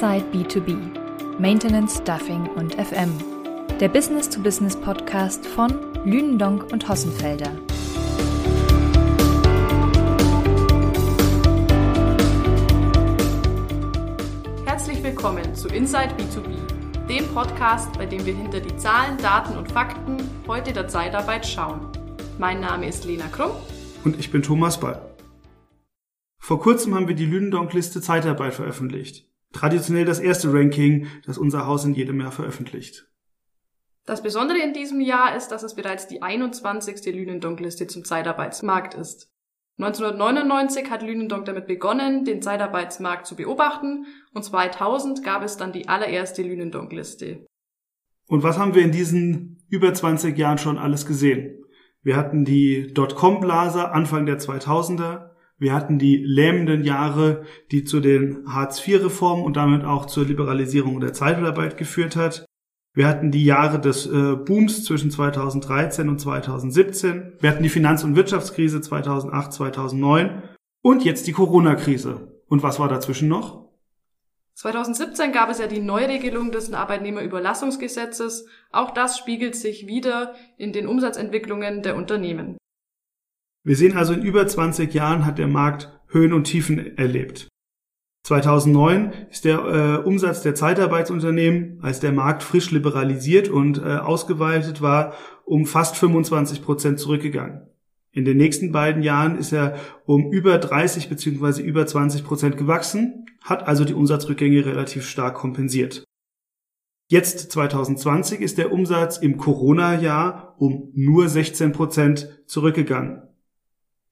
Inside B2B Maintenance, Stuffing und FM. Der Business-to-Business-Podcast von Lünendonk und Hossenfelder. Herzlich willkommen zu Inside B2B, dem Podcast, bei dem wir hinter die Zahlen, Daten und Fakten heute der Zeitarbeit schauen. Mein Name ist Lena Krumm. Und ich bin Thomas Ball. Vor kurzem haben wir die Lüdendonk-Liste Zeitarbeit veröffentlicht. Traditionell das erste Ranking, das unser Haus in jedem Jahr veröffentlicht. Das Besondere in diesem Jahr ist, dass es bereits die 21. Lünendonk-Liste zum Zeitarbeitsmarkt ist. 1999 hat Lünendonk damit begonnen, den Zeitarbeitsmarkt zu beobachten und 2000 gab es dann die allererste Lünendonk-Liste. Und was haben wir in diesen über 20 Jahren schon alles gesehen? Wir hatten die Dotcom-Blase Anfang der 2000er, wir hatten die lähmenden Jahre, die zu den Hartz-IV-Reformen und damit auch zur Liberalisierung der Zeitarbeit geführt hat. Wir hatten die Jahre des äh, Booms zwischen 2013 und 2017. Wir hatten die Finanz- und Wirtschaftskrise 2008, 2009 und jetzt die Corona-Krise. Und was war dazwischen noch? 2017 gab es ja die Neuregelung des Arbeitnehmerüberlassungsgesetzes. Auch das spiegelt sich wieder in den Umsatzentwicklungen der Unternehmen. Wir sehen also, in über 20 Jahren hat der Markt Höhen und Tiefen erlebt. 2009 ist der äh, Umsatz der Zeitarbeitsunternehmen, als der Markt frisch liberalisiert und äh, ausgeweitet war, um fast 25 Prozent zurückgegangen. In den nächsten beiden Jahren ist er um über 30 bzw. über 20 Prozent gewachsen, hat also die Umsatzrückgänge relativ stark kompensiert. Jetzt 2020 ist der Umsatz im Corona-Jahr um nur 16 Prozent zurückgegangen.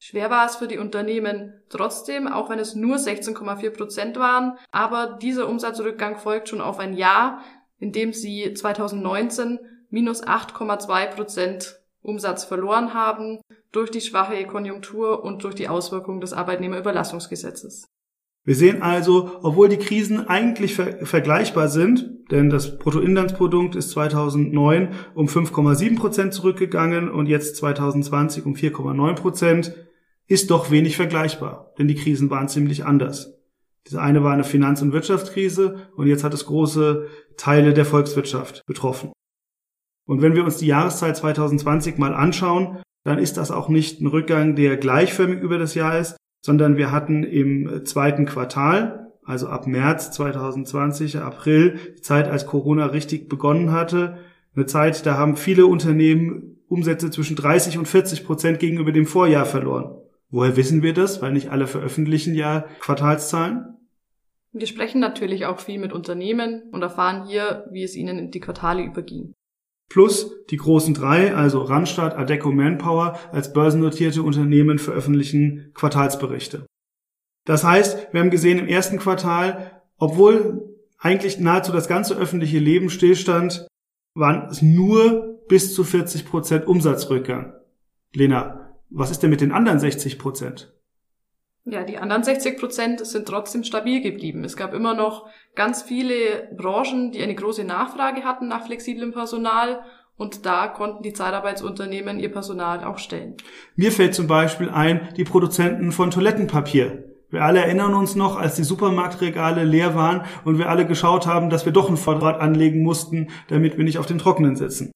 Schwer war es für die Unternehmen trotzdem, auch wenn es nur 16,4 Prozent waren. Aber dieser Umsatzrückgang folgt schon auf ein Jahr, in dem sie 2019 minus 8,2 Prozent Umsatz verloren haben durch die schwache Konjunktur und durch die Auswirkungen des Arbeitnehmerüberlassungsgesetzes. Wir sehen also, obwohl die Krisen eigentlich ver vergleichbar sind, denn das Bruttoinlandsprodukt ist 2009 um 5,7 Prozent zurückgegangen und jetzt 2020 um 4,9 Prozent, ist doch wenig vergleichbar, denn die Krisen waren ziemlich anders. Das eine war eine Finanz- und Wirtschaftskrise und jetzt hat es große Teile der Volkswirtschaft betroffen. Und wenn wir uns die Jahreszeit 2020 mal anschauen, dann ist das auch nicht ein Rückgang, der gleichförmig über das Jahr ist, sondern wir hatten im zweiten Quartal, also ab März 2020, April, die Zeit, als Corona richtig begonnen hatte, eine Zeit, da haben viele Unternehmen Umsätze zwischen 30 und 40 Prozent gegenüber dem Vorjahr verloren. Woher wissen wir das? Weil nicht alle veröffentlichen ja Quartalszahlen. Wir sprechen natürlich auch viel mit Unternehmen und erfahren hier, wie es ihnen in die Quartale überging. Plus die großen drei, also Randstad, Adeco Manpower, als börsennotierte Unternehmen veröffentlichen Quartalsberichte. Das heißt, wir haben gesehen im ersten Quartal, obwohl eigentlich nahezu das ganze öffentliche Leben stillstand, waren es nur bis zu 40 Prozent Umsatzrückgang. Lena, was ist denn mit den anderen 60 Prozent? Ja, die anderen 60 Prozent sind trotzdem stabil geblieben. Es gab immer noch ganz viele Branchen, die eine große Nachfrage hatten nach flexiblem Personal und da konnten die Zeitarbeitsunternehmen ihr Personal auch stellen. Mir fällt zum Beispiel ein, die Produzenten von Toilettenpapier. Wir alle erinnern uns noch, als die Supermarktregale leer waren und wir alle geschaut haben, dass wir doch ein Vorrat anlegen mussten, damit wir nicht auf dem Trockenen sitzen.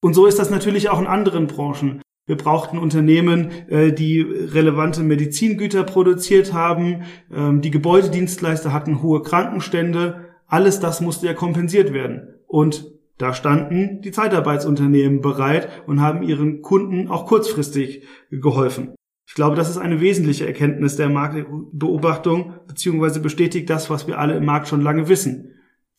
Und so ist das natürlich auch in anderen Branchen. Wir brauchten Unternehmen, äh, die relevante Medizingüter produziert haben. Ähm, die Gebäudedienstleister hatten hohe Krankenstände. Alles das musste ja kompensiert werden. Und da standen die Zeitarbeitsunternehmen bereit und haben ihren Kunden auch kurzfristig geholfen. Ich glaube, das ist eine wesentliche Erkenntnis der Marktbeobachtung, beziehungsweise bestätigt das, was wir alle im Markt schon lange wissen.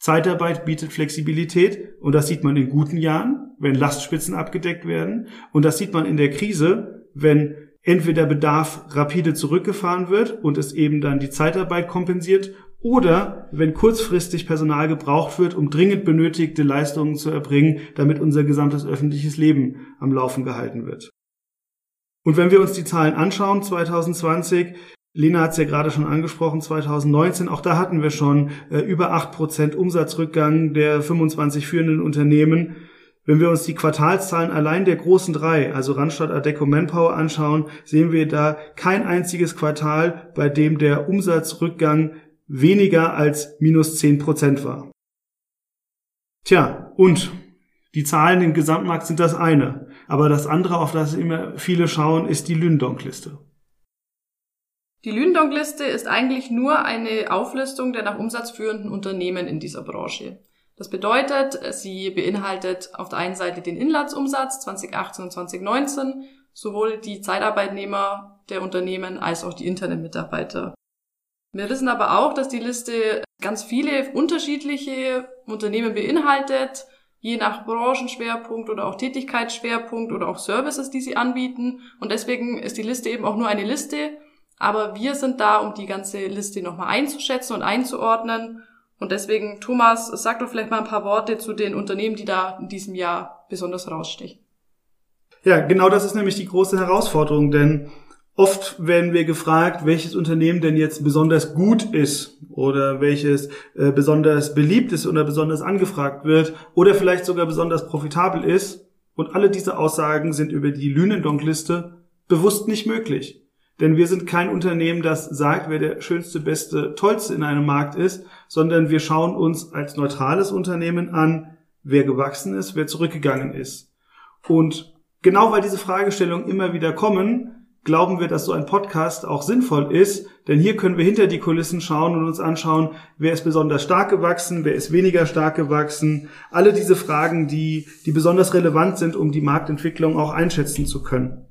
Zeitarbeit bietet Flexibilität und das sieht man in guten Jahren, wenn Lastspitzen abgedeckt werden und das sieht man in der Krise, wenn entweder Bedarf rapide zurückgefahren wird und es eben dann die Zeitarbeit kompensiert oder wenn kurzfristig Personal gebraucht wird, um dringend benötigte Leistungen zu erbringen, damit unser gesamtes öffentliches Leben am Laufen gehalten wird. Und wenn wir uns die Zahlen anschauen, 2020, Lena hat es ja gerade schon angesprochen, 2019, auch da hatten wir schon äh, über acht Prozent Umsatzrückgang der 25 führenden Unternehmen. Wenn wir uns die Quartalszahlen allein der großen drei, also Randstadt, Adeco, Manpower anschauen, sehen wir da kein einziges Quartal, bei dem der Umsatzrückgang weniger als minus 10 Prozent war. Tja, und die Zahlen im Gesamtmarkt sind das eine. Aber das andere, auf das immer viele schauen, ist die Lündonk-Liste. Die Lündonk-Liste ist eigentlich nur eine Auflistung der nach Umsatz führenden Unternehmen in dieser Branche. Das bedeutet, sie beinhaltet auf der einen Seite den Inlandsumsatz 2018 und 2019, sowohl die Zeitarbeitnehmer der Unternehmen als auch die internen Mitarbeiter. Wir wissen aber auch, dass die Liste ganz viele unterschiedliche Unternehmen beinhaltet, je nach Branchenschwerpunkt oder auch Tätigkeitsschwerpunkt oder auch Services, die sie anbieten. Und deswegen ist die Liste eben auch nur eine Liste. Aber wir sind da, um die ganze Liste nochmal einzuschätzen und einzuordnen. Und deswegen, Thomas, sag doch vielleicht mal ein paar Worte zu den Unternehmen, die da in diesem Jahr besonders rausstechen. Ja, genau das ist nämlich die große Herausforderung, denn Oft werden wir gefragt, welches Unternehmen denn jetzt besonders gut ist oder welches äh, besonders beliebt ist oder besonders angefragt wird oder vielleicht sogar besonders profitabel ist. Und alle diese Aussagen sind über die Lünendonk-Liste bewusst nicht möglich. Denn wir sind kein Unternehmen, das sagt, wer der schönste, beste, tollste in einem Markt ist, sondern wir schauen uns als neutrales Unternehmen an, wer gewachsen ist, wer zurückgegangen ist. Und genau weil diese Fragestellungen immer wieder kommen, glauben wir, dass so ein Podcast auch sinnvoll ist, denn hier können wir hinter die Kulissen schauen und uns anschauen, wer ist besonders stark gewachsen, wer ist weniger stark gewachsen. Alle diese Fragen, die, die besonders relevant sind, um die Marktentwicklung auch einschätzen zu können.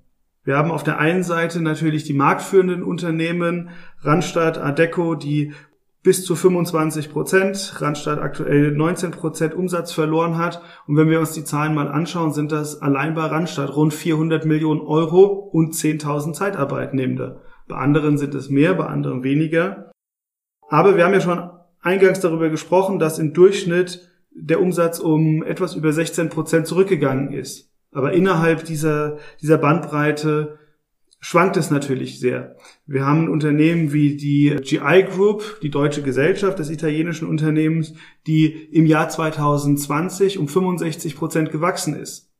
Wir haben auf der einen Seite natürlich die marktführenden Unternehmen, Randstad, Adeco, die bis zu 25 Prozent, Randstadt aktuell 19 Prozent Umsatz verloren hat. Und wenn wir uns die Zahlen mal anschauen, sind das allein bei Randstadt rund 400 Millionen Euro und 10.000 Zeitarbeitnehmende. Bei anderen sind es mehr, bei anderen weniger. Aber wir haben ja schon eingangs darüber gesprochen, dass im Durchschnitt der Umsatz um etwas über 16 Prozent zurückgegangen ist. Aber innerhalb dieser, dieser Bandbreite schwankt es natürlich sehr. Wir haben Unternehmen wie die GI Group, die deutsche Gesellschaft des italienischen Unternehmens, die im Jahr 2020 um 65 Prozent gewachsen ist.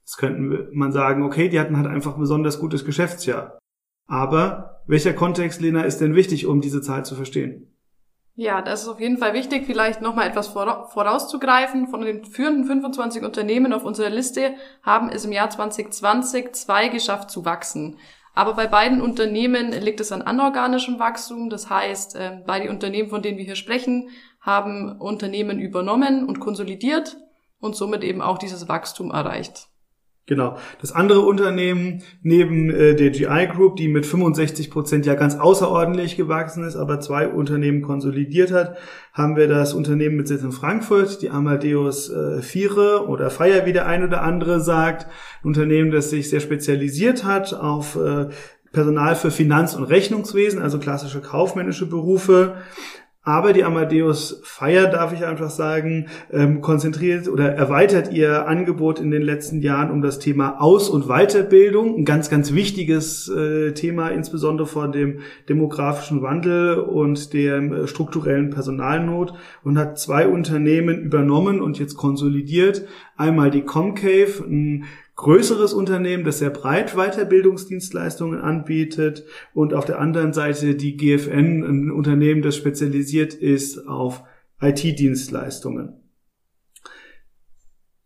Jetzt könnten man sagen, okay, die hatten halt einfach ein besonders gutes Geschäftsjahr. Aber welcher Kontext, Lena, ist denn wichtig, um diese Zahl zu verstehen? Ja, das ist auf jeden Fall wichtig, vielleicht nochmal etwas vorauszugreifen. Von den führenden 25 Unternehmen auf unserer Liste haben es im Jahr 2020 zwei geschafft zu wachsen. Aber bei beiden Unternehmen liegt es an anorganischem Wachstum. Das heißt, ähm, beide Unternehmen, von denen wir hier sprechen, haben Unternehmen übernommen und konsolidiert und somit eben auch dieses Wachstum erreicht. Genau. Das andere Unternehmen neben äh, der GI Group, die mit 65 Prozent ja ganz außerordentlich gewachsen ist, aber zwei Unternehmen konsolidiert hat, haben wir das Unternehmen mit Sitz in Frankfurt, die Amadeus äh, Viere oder Feier, wie der ein oder andere sagt. Ein Unternehmen, das sich sehr spezialisiert hat auf äh, Personal für Finanz- und Rechnungswesen, also klassische kaufmännische Berufe. Aber die Amadeus Fire, darf ich einfach sagen, ähm, konzentriert oder erweitert ihr Angebot in den letzten Jahren um das Thema Aus- und Weiterbildung. Ein ganz, ganz wichtiges äh, Thema, insbesondere vor dem demografischen Wandel und der äh, strukturellen Personalnot und hat zwei Unternehmen übernommen und jetzt konsolidiert. Einmal die Comcave, ein größeres Unternehmen, das sehr breit Weiterbildungsdienstleistungen anbietet und auf der anderen Seite die GFN, ein Unternehmen, das spezialisiert ist auf IT-Dienstleistungen.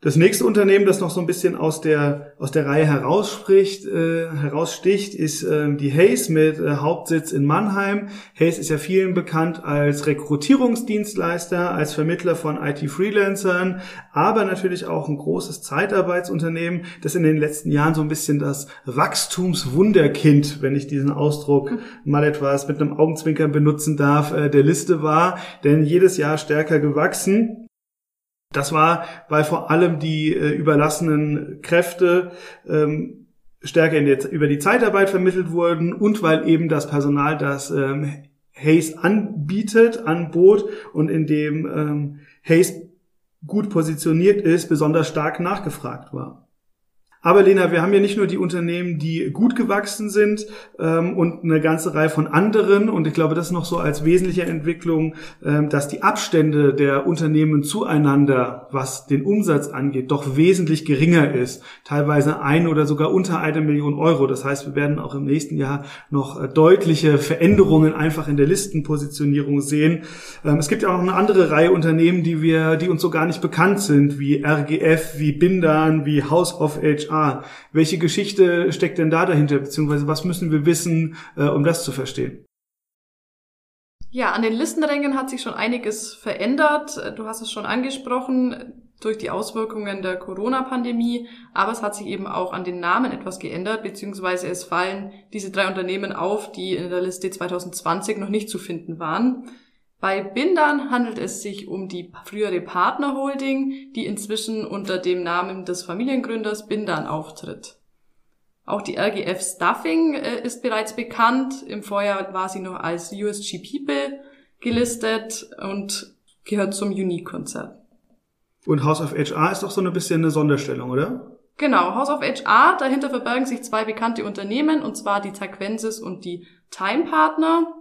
Das nächste Unternehmen, das noch so ein bisschen aus der, aus der Reihe herausspricht, äh, heraussticht, ist äh, die Hayes mit äh, Hauptsitz in Mannheim. Hayes ist ja vielen bekannt als Rekrutierungsdienstleister, als Vermittler von IT-Freelancern, aber natürlich auch ein großes Zeitarbeitsunternehmen, das in den letzten Jahren so ein bisschen das Wachstumswunderkind, wenn ich diesen Ausdruck mal etwas mit einem Augenzwinkern benutzen darf, äh, der Liste war, denn jedes Jahr stärker gewachsen. Das war, weil vor allem die äh, überlassenen Kräfte ähm, stärker in der, über die Zeitarbeit vermittelt wurden und weil eben das Personal, das ähm, Hayes anbietet, anbot und in dem ähm, Hayes gut positioniert ist, besonders stark nachgefragt war. Aber Lena, wir haben ja nicht nur die Unternehmen, die gut gewachsen sind ähm, und eine ganze Reihe von anderen. Und ich glaube, das ist noch so als wesentliche Entwicklung, ähm, dass die Abstände der Unternehmen zueinander, was den Umsatz angeht, doch wesentlich geringer ist. Teilweise ein oder sogar unter eine Million Euro. Das heißt, wir werden auch im nächsten Jahr noch äh, deutliche Veränderungen einfach in der Listenpositionierung sehen. Ähm, es gibt ja auch noch eine andere Reihe Unternehmen, die wir, die uns so gar nicht bekannt sind, wie RGF, wie Bindan, wie House of HR HR. Welche Geschichte steckt denn da dahinter, beziehungsweise was müssen wir wissen, äh, um das zu verstehen? Ja, an den Listenrängen hat sich schon einiges verändert. Du hast es schon angesprochen durch die Auswirkungen der Corona-Pandemie, aber es hat sich eben auch an den Namen etwas geändert, beziehungsweise es fallen diese drei Unternehmen auf, die in der Liste 2020 noch nicht zu finden waren. Bei Bindern handelt es sich um die frühere Partnerholding, die inzwischen unter dem Namen des Familiengründers Bindern auftritt. Auch die RGF Stuffing äh, ist bereits bekannt. Im Vorjahr war sie noch als USG People gelistet und gehört zum Unique-Konzert. Und House of HR ist doch so ein bisschen eine Sonderstellung, oder? Genau, House of HR, dahinter verbergen sich zwei bekannte Unternehmen, und zwar die Taquensis und die Time Partner.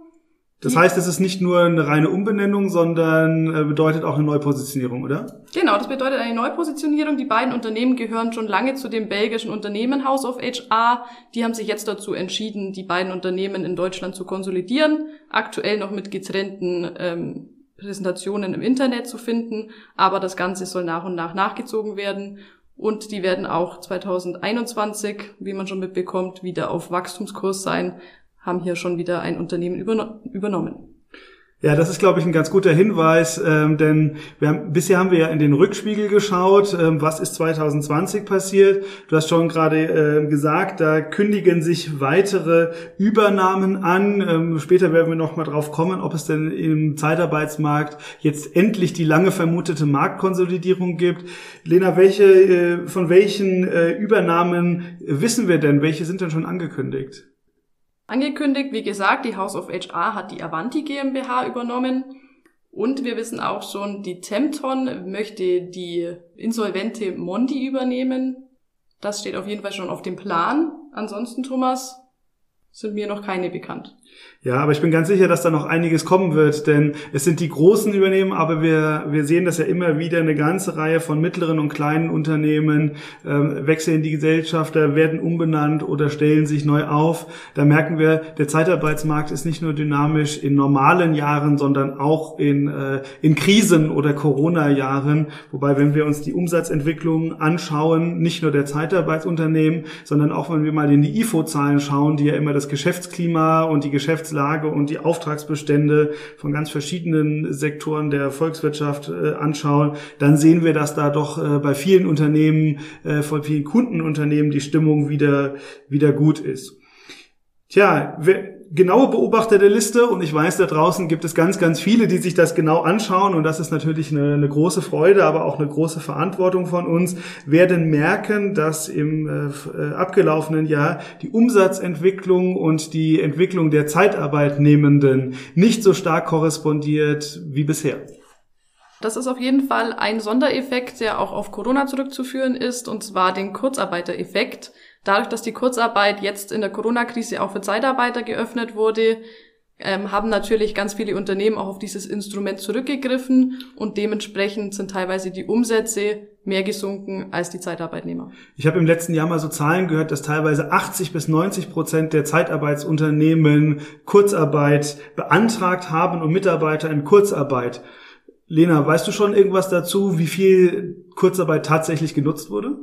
Das heißt, es ist nicht nur eine reine Umbenennung, sondern äh, bedeutet auch eine Neupositionierung, oder? Genau, das bedeutet eine Neupositionierung. Die beiden Unternehmen gehören schon lange zu dem belgischen Unternehmen House of HR. Die haben sich jetzt dazu entschieden, die beiden Unternehmen in Deutschland zu konsolidieren. Aktuell noch mit getrennten ähm, Präsentationen im Internet zu finden, aber das Ganze soll nach und nach nachgezogen werden. Und die werden auch 2021, wie man schon mitbekommt, wieder auf Wachstumskurs sein haben hier schon wieder ein Unternehmen übernommen. Ja, das ist, glaube ich, ein ganz guter Hinweis, ähm, denn wir haben, bisher haben wir ja in den Rückspiegel geschaut, ähm, was ist 2020 passiert. Du hast schon gerade äh, gesagt, da kündigen sich weitere Übernahmen an. Ähm, später werden wir noch mal drauf kommen, ob es denn im Zeitarbeitsmarkt jetzt endlich die lange vermutete Marktkonsolidierung gibt. Lena, welche, äh, von welchen äh, Übernahmen wissen wir denn? Welche sind denn schon angekündigt? Angekündigt. Wie gesagt, die House of HR hat die Avanti GmbH übernommen. Und wir wissen auch schon, die Tempton möchte die insolvente Mondi übernehmen. Das steht auf jeden Fall schon auf dem Plan. Ansonsten, Thomas, sind mir noch keine bekannt. Ja, aber ich bin ganz sicher, dass da noch einiges kommen wird, denn es sind die großen Übernehmen, aber wir, wir sehen das ja immer wieder, eine ganze Reihe von mittleren und kleinen Unternehmen äh, wechseln die Gesellschafter, werden umbenannt oder stellen sich neu auf. Da merken wir, der Zeitarbeitsmarkt ist nicht nur dynamisch in normalen Jahren, sondern auch in, äh, in Krisen oder Corona-Jahren. Wobei, wenn wir uns die Umsatzentwicklung anschauen, nicht nur der Zeitarbeitsunternehmen, sondern auch wenn wir mal in die IFO-Zahlen schauen, die ja immer das Geschäftsklima und die Geschäfts Geschäftslage und die Auftragsbestände von ganz verschiedenen Sektoren der Volkswirtschaft äh, anschauen, dann sehen wir, dass da doch äh, bei vielen Unternehmen, äh, von vielen Kundenunternehmen die Stimmung wieder, wieder gut ist. Tja, genaue Beobachter der Liste und ich weiß, da draußen gibt es ganz, ganz viele, die sich das genau anschauen und das ist natürlich eine, eine große Freude, aber auch eine große Verantwortung von uns, werden merken, dass im äh, äh, abgelaufenen Jahr die Umsatzentwicklung und die Entwicklung der Zeitarbeitnehmenden nicht so stark korrespondiert wie bisher. Das ist auf jeden Fall ein Sondereffekt, der auch auf Corona zurückzuführen ist, und zwar den Kurzarbeitereffekt. Dadurch, dass die Kurzarbeit jetzt in der Corona-Krise auch für Zeitarbeiter geöffnet wurde, ähm, haben natürlich ganz viele Unternehmen auch auf dieses Instrument zurückgegriffen und dementsprechend sind teilweise die Umsätze mehr gesunken als die Zeitarbeitnehmer. Ich habe im letzten Jahr mal so Zahlen gehört, dass teilweise 80 bis 90 Prozent der Zeitarbeitsunternehmen Kurzarbeit beantragt haben und Mitarbeiter in Kurzarbeit. Lena, weißt du schon irgendwas dazu, wie viel Kurzarbeit tatsächlich genutzt wurde?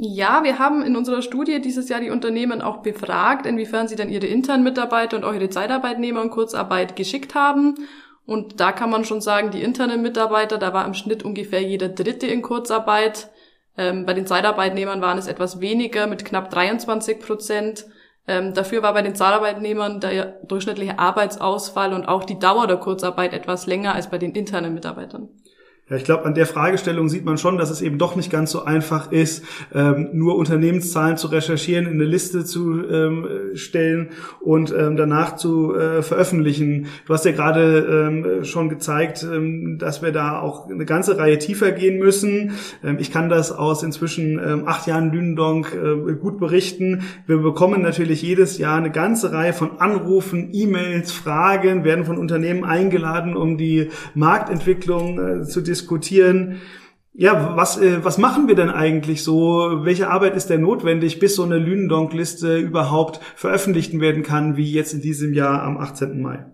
Ja, wir haben in unserer Studie dieses Jahr die Unternehmen auch befragt, inwiefern sie dann ihre internen Mitarbeiter und auch ihre Zeitarbeitnehmer in Kurzarbeit geschickt haben. Und da kann man schon sagen, die internen Mitarbeiter, da war im Schnitt ungefähr jeder Dritte in Kurzarbeit. Ähm, bei den Zeitarbeitnehmern waren es etwas weniger mit knapp 23 Prozent. Ähm, dafür war bei den Zeitarbeitnehmern der durchschnittliche Arbeitsausfall und auch die Dauer der Kurzarbeit etwas länger als bei den internen Mitarbeitern. Ja, ich glaube, an der Fragestellung sieht man schon, dass es eben doch nicht ganz so einfach ist, ähm, nur Unternehmenszahlen zu recherchieren, in eine Liste zu ähm, stellen und ähm, danach zu äh, veröffentlichen. Du hast ja gerade ähm, schon gezeigt, ähm, dass wir da auch eine ganze Reihe tiefer gehen müssen. Ähm, ich kann das aus inzwischen acht Jahren Lünendonk äh, gut berichten. Wir bekommen natürlich jedes Jahr eine ganze Reihe von Anrufen, E-Mails, Fragen, werden von Unternehmen eingeladen, um die Marktentwicklung äh, zu diskutieren diskutieren, ja, was, äh, was machen wir denn eigentlich so? Welche Arbeit ist denn notwendig, bis so eine Lünendonk-Liste überhaupt veröffentlicht werden kann, wie jetzt in diesem Jahr am 18. Mai?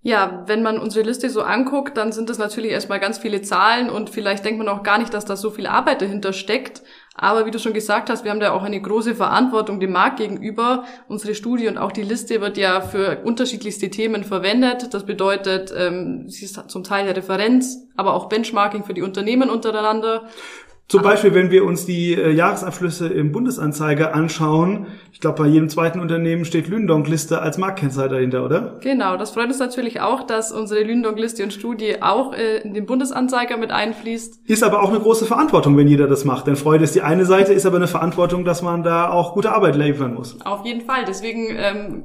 Ja, wenn man unsere Liste so anguckt, dann sind das natürlich erstmal ganz viele Zahlen und vielleicht denkt man auch gar nicht, dass da so viel Arbeit dahinter steckt. Aber wie du schon gesagt hast, wir haben da auch eine große Verantwortung dem Markt gegenüber. Unsere Studie und auch die Liste wird ja für unterschiedlichste Themen verwendet. Das bedeutet, ähm, sie ist zum Teil der Referenz, aber auch Benchmarking für die Unternehmen untereinander. Zum Beispiel, wenn wir uns die äh, Jahresabschlüsse im Bundesanzeiger anschauen, ich glaube, bei jedem zweiten Unternehmen steht Lündonk-Liste als Marktkennzahl dahinter, oder? Genau, das freut uns natürlich auch, dass unsere Lündonk-Liste und Studie auch äh, in den Bundesanzeiger mit einfließt. Ist aber auch eine große Verantwortung, wenn jeder das macht. Denn Freude ist die eine Seite, ist aber eine Verantwortung, dass man da auch gute Arbeit liefern muss. Auf jeden Fall. Deswegen ähm,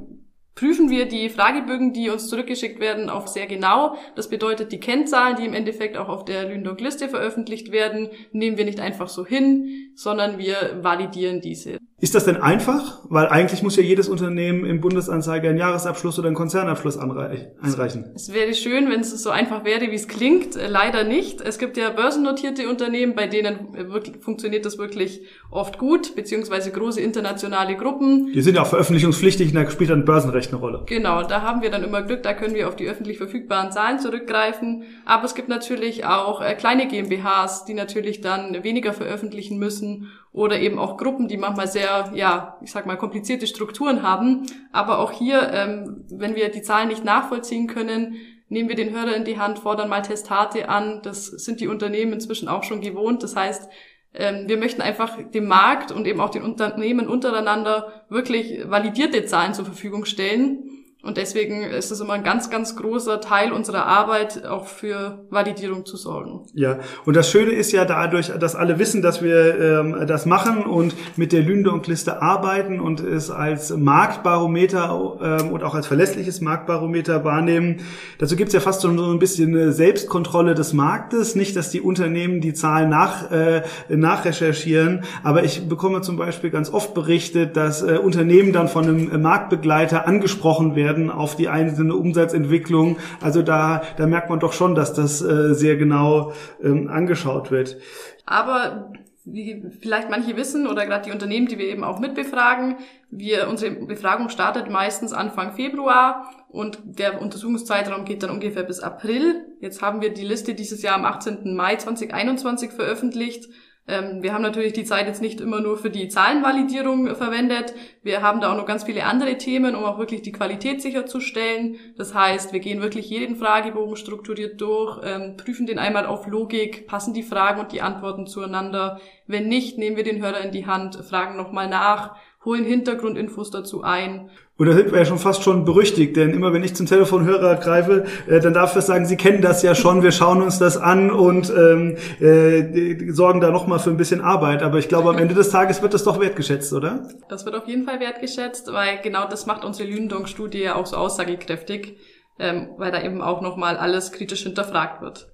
prüfen wir die Fragebögen, die uns zurückgeschickt werden, auch sehr genau. Das bedeutet, die Kennzahlen, die im Endeffekt auch auf der Lündonk-Liste veröffentlicht werden, nehmen wir nicht einfach so hin, sondern wir validieren diese. Ist das denn einfach? Weil eigentlich muss ja jedes Unternehmen im Bundesanzeiger einen Jahresabschluss oder einen Konzernabschluss einreichen. Es wäre schön, wenn es so einfach wäre, wie es klingt. Äh, leider nicht. Es gibt ja börsennotierte Unternehmen, bei denen wirklich, funktioniert das wirklich oft gut, beziehungsweise große internationale Gruppen. Die sind ja auch veröffentlichungspflichtig und da spielt dann Börsenrecht eine Rolle. Genau, da haben wir dann immer Glück, da können wir auf die öffentlich verfügbaren Zahlen zurückgreifen. Aber es gibt natürlich auch äh, kleine GmbHs, die natürlich dann weniger veröffentlichen müssen oder eben auch Gruppen, die manchmal sehr, ja, ich sag mal, komplizierte Strukturen haben. Aber auch hier, ähm, wenn wir die Zahlen nicht nachvollziehen können, nehmen wir den Hörer in die Hand, fordern mal Testate an. Das sind die Unternehmen inzwischen auch schon gewohnt. Das heißt, ähm, wir möchten einfach dem Markt und eben auch den Unternehmen untereinander wirklich validierte Zahlen zur Verfügung stellen und deswegen ist es immer ein ganz, ganz großer Teil unserer Arbeit, auch für Validierung zu sorgen. Ja, und das Schöne ist ja dadurch, dass alle wissen, dass wir ähm, das machen und mit der Lünde-und-Liste arbeiten und es als Marktbarometer ähm, und auch als verlässliches Marktbarometer wahrnehmen. Dazu gibt's ja fast schon so ein bisschen eine Selbstkontrolle des Marktes. Nicht, dass die Unternehmen die Zahlen nach, äh, nachrecherchieren, aber ich bekomme zum Beispiel ganz oft berichtet, dass äh, Unternehmen dann von einem Marktbegleiter angesprochen werden, werden auf die einzelne Umsatzentwicklung. Also da, da merkt man doch schon, dass das äh, sehr genau ähm, angeschaut wird. Aber wie vielleicht manche wissen oder gerade die Unternehmen, die wir eben auch mitbefragen, wir, unsere Befragung startet meistens Anfang Februar und der Untersuchungszeitraum geht dann ungefähr bis April. Jetzt haben wir die Liste dieses Jahr am 18. Mai 2021 veröffentlicht. Ähm, wir haben natürlich die Zeit jetzt nicht immer nur für die Zahlenvalidierung verwendet. Wir haben da auch noch ganz viele andere Themen, um auch wirklich die Qualität sicherzustellen. Das heißt, wir gehen wirklich jeden Fragebogen strukturiert durch, ähm, prüfen den einmal auf Logik, passen die Fragen und die Antworten zueinander. Wenn nicht, nehmen wir den Hörer in die Hand, fragen nochmal nach, holen Hintergrundinfos dazu ein und da sind wir ja schon fast schon berüchtigt, denn immer wenn ich zum Telefonhörer greife, äh, dann darf ich sagen, Sie kennen das ja schon, wir schauen uns das an und ähm, äh, sorgen da nochmal für ein bisschen Arbeit. Aber ich glaube, am Ende des Tages wird das doch wertgeschätzt, oder? Das wird auf jeden Fall wertgeschätzt, weil genau das macht unsere Lündong-Studie auch so aussagekräftig, ähm, weil da eben auch nochmal alles kritisch hinterfragt wird.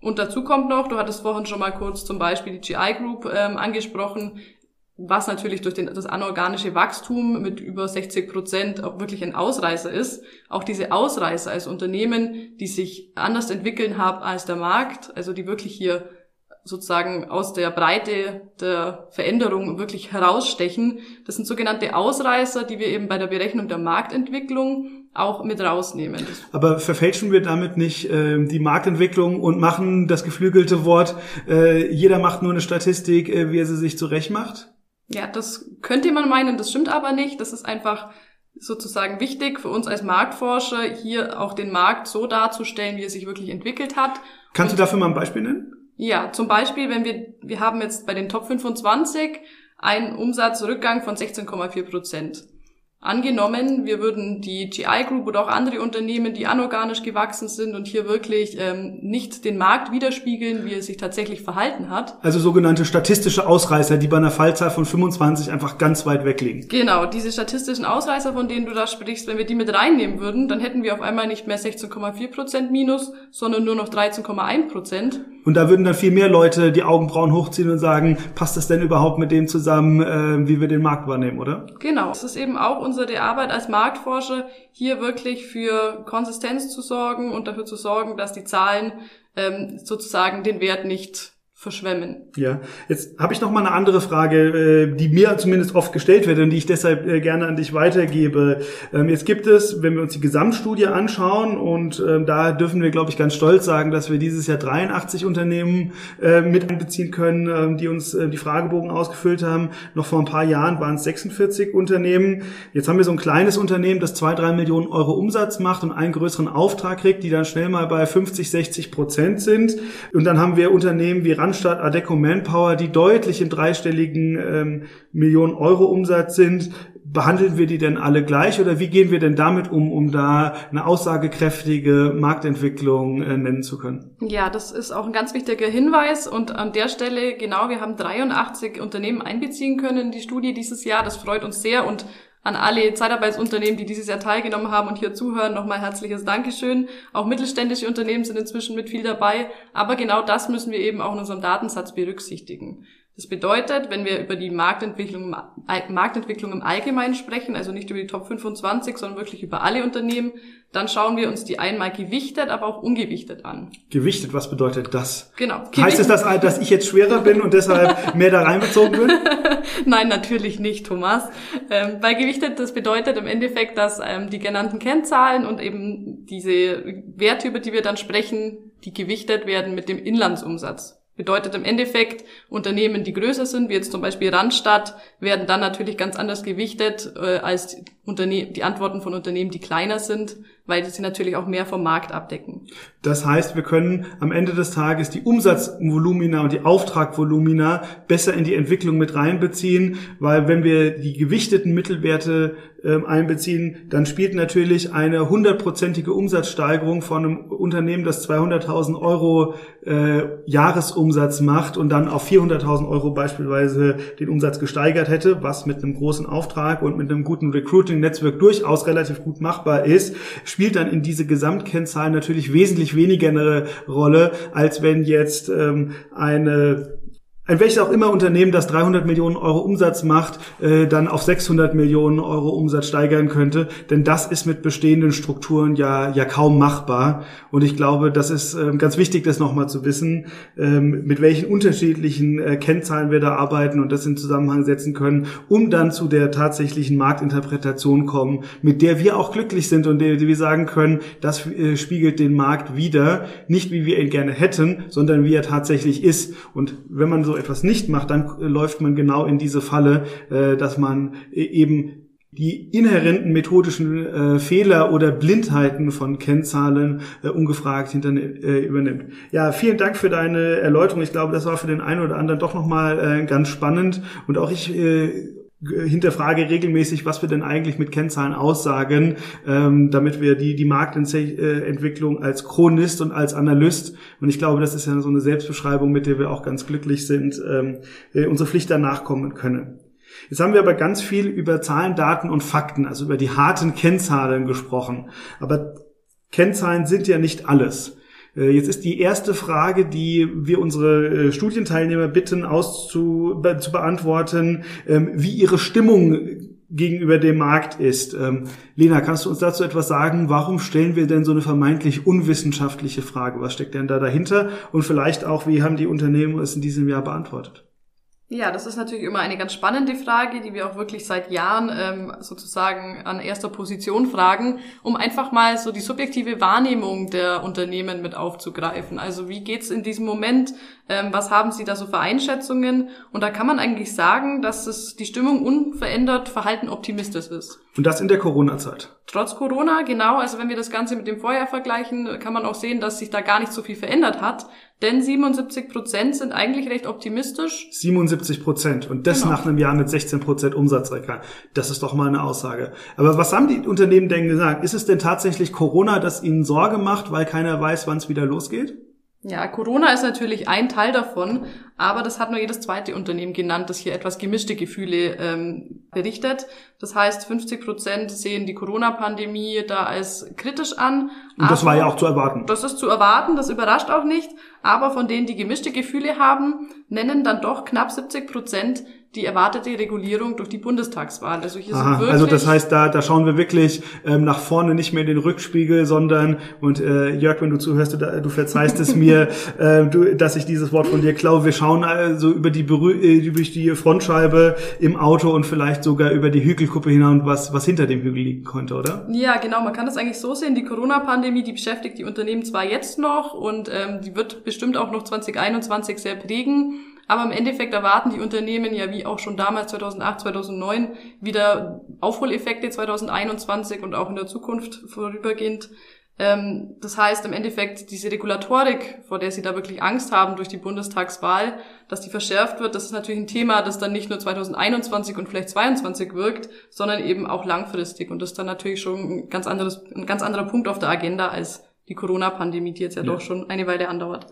Und dazu kommt noch, du hattest vorhin schon mal kurz zum Beispiel die GI Group ähm, angesprochen, was natürlich durch den, das anorganische Wachstum mit über 60 Prozent auch wirklich ein Ausreißer ist. Auch diese Ausreißer als Unternehmen, die sich anders entwickeln haben als der Markt, also die wirklich hier sozusagen aus der Breite der Veränderung wirklich herausstechen. Das sind sogenannte Ausreißer, die wir eben bei der Berechnung der Marktentwicklung auch mit rausnehmen. Aber verfälschen wir damit nicht äh, die Marktentwicklung und machen das geflügelte Wort, äh, jeder macht nur eine Statistik, äh, wie er sie sich zurecht macht? Ja, das könnte man meinen, das stimmt aber nicht. Das ist einfach sozusagen wichtig für uns als Marktforscher, hier auch den Markt so darzustellen, wie er sich wirklich entwickelt hat. Kannst Und, du dafür mal ein Beispiel nennen? Ja, zum Beispiel, wenn wir, wir haben jetzt bei den Top 25 einen Umsatzrückgang von 16,4 Prozent. Angenommen, wir würden die GI Group oder auch andere Unternehmen, die anorganisch gewachsen sind und hier wirklich ähm, nicht den Markt widerspiegeln, wie er sich tatsächlich verhalten hat. Also sogenannte statistische Ausreißer, die bei einer Fallzahl von 25 einfach ganz weit weg liegen. Genau, diese statistischen Ausreißer, von denen du da sprichst, wenn wir die mit reinnehmen würden, dann hätten wir auf einmal nicht mehr 16,4 Prozent Minus, sondern nur noch 13,1 Prozent. Und da würden dann viel mehr Leute die Augenbrauen hochziehen und sagen, passt das denn überhaupt mit dem zusammen, äh, wie wir den Markt wahrnehmen, oder? Genau. Es ist eben auch unsere Arbeit als Marktforscher, hier wirklich für Konsistenz zu sorgen und dafür zu sorgen, dass die Zahlen ähm, sozusagen den Wert nicht verschwemmen. Ja, jetzt habe ich noch mal eine andere Frage, äh, die mir zumindest oft gestellt wird und die ich deshalb äh, gerne an dich weitergebe. Ähm, jetzt gibt es, wenn wir uns die Gesamtstudie anschauen und ähm, da dürfen wir, glaube ich, ganz stolz sagen, dass wir dieses Jahr 83 Unternehmen äh, mit einbeziehen können, ähm, die uns die Fragebogen ausgefüllt haben. Noch vor ein paar Jahren waren es 46 Unternehmen. Jetzt haben wir so ein kleines Unternehmen, das zwei, drei Millionen Euro Umsatz macht und einen größeren Auftrag kriegt, die dann schnell mal bei 50, 60 Prozent sind. Und dann haben wir Unternehmen wie Rand Randstadt, Adeco Manpower, die deutlich im dreistelligen ähm, Millionen Euro Umsatz sind. Behandeln wir die denn alle gleich oder wie gehen wir denn damit um, um da eine aussagekräftige Marktentwicklung äh, nennen zu können? Ja, das ist auch ein ganz wichtiger Hinweis und an der Stelle, genau, wir haben 83 Unternehmen einbeziehen können in die Studie dieses Jahr. Das freut uns sehr und an alle Zeitarbeitsunternehmen, die dieses Jahr teilgenommen haben und hier zuhören, nochmal herzliches Dankeschön. Auch mittelständische Unternehmen sind inzwischen mit viel dabei, aber genau das müssen wir eben auch in unserem Datensatz berücksichtigen. Das bedeutet, wenn wir über die Marktentwicklung, Marktentwicklung im Allgemeinen sprechen, also nicht über die Top 25, sondern wirklich über alle Unternehmen, dann schauen wir uns die einmal gewichtet, aber auch ungewichtet an. Gewichtet, was bedeutet das? Genau. Gewichtet. Heißt es, dass, dass ich jetzt schwerer bin und deshalb mehr da reinbezogen bin? Nein, natürlich nicht, Thomas. Ähm, bei gewichtet, das bedeutet im Endeffekt, dass ähm, die genannten Kennzahlen und eben diese Werte, über die wir dann sprechen, die gewichtet werden mit dem Inlandsumsatz. Bedeutet im Endeffekt, Unternehmen, die größer sind, wie jetzt zum Beispiel Randstadt, werden dann natürlich ganz anders gewichtet äh, als Unterne die Antworten von Unternehmen, die kleiner sind, weil sie natürlich auch mehr vom Markt abdecken. Das heißt, wir können am Ende des Tages die Umsatzvolumina und die Auftragvolumina besser in die Entwicklung mit reinbeziehen, weil wenn wir die gewichteten Mittelwerte äh, einbeziehen, dann spielt natürlich eine hundertprozentige Umsatzsteigerung von einem Unternehmen, das 200.000 Euro äh, Jahresumsatz macht und dann auf 400.000 Euro beispielsweise den Umsatz gesteigert hätte, was mit einem großen Auftrag und mit einem guten Recruiting Recruiting-Netzwerk durchaus relativ gut machbar ist, spielt dann in diese Gesamtkennzahlen natürlich wesentlich weniger eine Rolle, als wenn jetzt ähm, eine ein welches auch immer Unternehmen, das 300 Millionen Euro Umsatz macht, äh, dann auf 600 Millionen Euro Umsatz steigern könnte. Denn das ist mit bestehenden Strukturen ja, ja kaum machbar. Und ich glaube, das ist äh, ganz wichtig, das nochmal zu wissen, ähm, mit welchen unterschiedlichen äh, Kennzahlen wir da arbeiten und das in Zusammenhang setzen können, um dann zu der tatsächlichen Marktinterpretation kommen, mit der wir auch glücklich sind und der, der wir sagen können, das äh, spiegelt den Markt wieder, nicht wie wir ihn gerne hätten, sondern wie er tatsächlich ist. Und wenn man so etwas nicht macht, dann äh, läuft man genau in diese Falle, äh, dass man äh, eben die inhärenten methodischen äh, Fehler oder Blindheiten von Kennzahlen äh, ungefragt hinter, äh, übernimmt. Ja, vielen Dank für deine Erläuterung. Ich glaube, das war für den einen oder anderen doch nochmal äh, ganz spannend. Und auch ich äh, hinterfrage regelmäßig, was wir denn eigentlich mit Kennzahlen aussagen, ähm, damit wir die, die Marktentwicklung als Chronist und als Analyst, und ich glaube, das ist ja so eine Selbstbeschreibung, mit der wir auch ganz glücklich sind, ähm, äh, unsere Pflicht danach kommen können. Jetzt haben wir aber ganz viel über Zahlen, Daten und Fakten, also über die harten Kennzahlen gesprochen. Aber Kennzahlen sind ja nicht alles. Äh, jetzt ist die erste Frage, die wir unsere äh, Studienteilnehmer bitten auszu, zu beantworten, ähm, wie ihre Stimmung gegenüber dem Markt ist. Ähm, Lena, kannst du uns dazu etwas sagen? Warum stellen wir denn so eine vermeintlich unwissenschaftliche Frage? Was steckt denn da dahinter? Und vielleicht auch, wie haben die Unternehmen es in diesem Jahr beantwortet? Ja, das ist natürlich immer eine ganz spannende Frage, die wir auch wirklich seit Jahren ähm, sozusagen an erster Position fragen, um einfach mal so die subjektive Wahrnehmung der Unternehmen mit aufzugreifen. Also wie geht's in diesem Moment Ähm, was haben Sie da so für Einschätzungen? Und da kann man eigentlich sagen, dass es die Stimmung unverändert Verhalten optimistisch ist. Und das in der Corona-Zeit. Trotz Corona, genau. Also wenn wir das Ganze mit dem Vorjahr vergleichen, kann man auch sehen, dass sich da gar nicht so viel verändert hat. Denn 77 Prozent sind eigentlich recht optimistisch. 77 Prozent. Und das genau. nach einem Jahr mit 16 Prozent Umsatzrückgang. Das ist doch mal eine Aussage. Aber was haben die Unternehmen denn gesagt? Ist es denn tatsächlich Corona, das ihnen Sorge macht, weil keiner weiß, wann es wieder losgeht? Ja, Corona ist natürlich ein Teil davon, aber das hat nur jedes zweite Unternehmen genannt, das hier etwas gemischte Gefühle ähm, berichtet. Das heißt, 50 Prozent sehen die Corona-Pandemie da als kritisch an. Und das war ja auch zu erwarten. Das ist zu erwarten, das überrascht auch nicht. Aber von denen, die gemischte Gefühle haben, nennen dann doch knapp 70 Prozent die erwartete Regulierung durch die Bundestagswahl. Also, hier Aha, sind also das heißt, da, da schauen wir wirklich ähm, nach vorne, nicht mehr in den Rückspiegel, sondern, und äh, Jörg, wenn du zuhörst, du, du verzeihst es mir, äh, du, dass ich dieses Wort von dir klaue. Wir schauen also über die, Berü äh, über die Frontscheibe im Auto und vielleicht sogar über die Hügelkuppe hinaus, was, was hinter dem Hügel liegen konnte, oder? Ja, genau. Man kann das eigentlich so sehen. Die Corona-Pandemie, die beschäftigt die Unternehmen zwar jetzt noch und ähm, die wird bestimmt auch noch 2021 sehr prägen. Aber im Endeffekt erwarten die Unternehmen ja wie auch schon damals 2008, 2009 wieder Aufholeffekte 2021 und auch in der Zukunft vorübergehend. Ähm, das heißt im Endeffekt diese Regulatorik, vor der sie da wirklich Angst haben durch die Bundestagswahl, dass die verschärft wird, das ist natürlich ein Thema, das dann nicht nur 2021 und vielleicht 2022 wirkt, sondern eben auch langfristig. Und das ist dann natürlich schon ein ganz anderes, ein ganz anderer Punkt auf der Agenda als die Corona-Pandemie, die jetzt ja, ja. doch schon eine Weile andauert.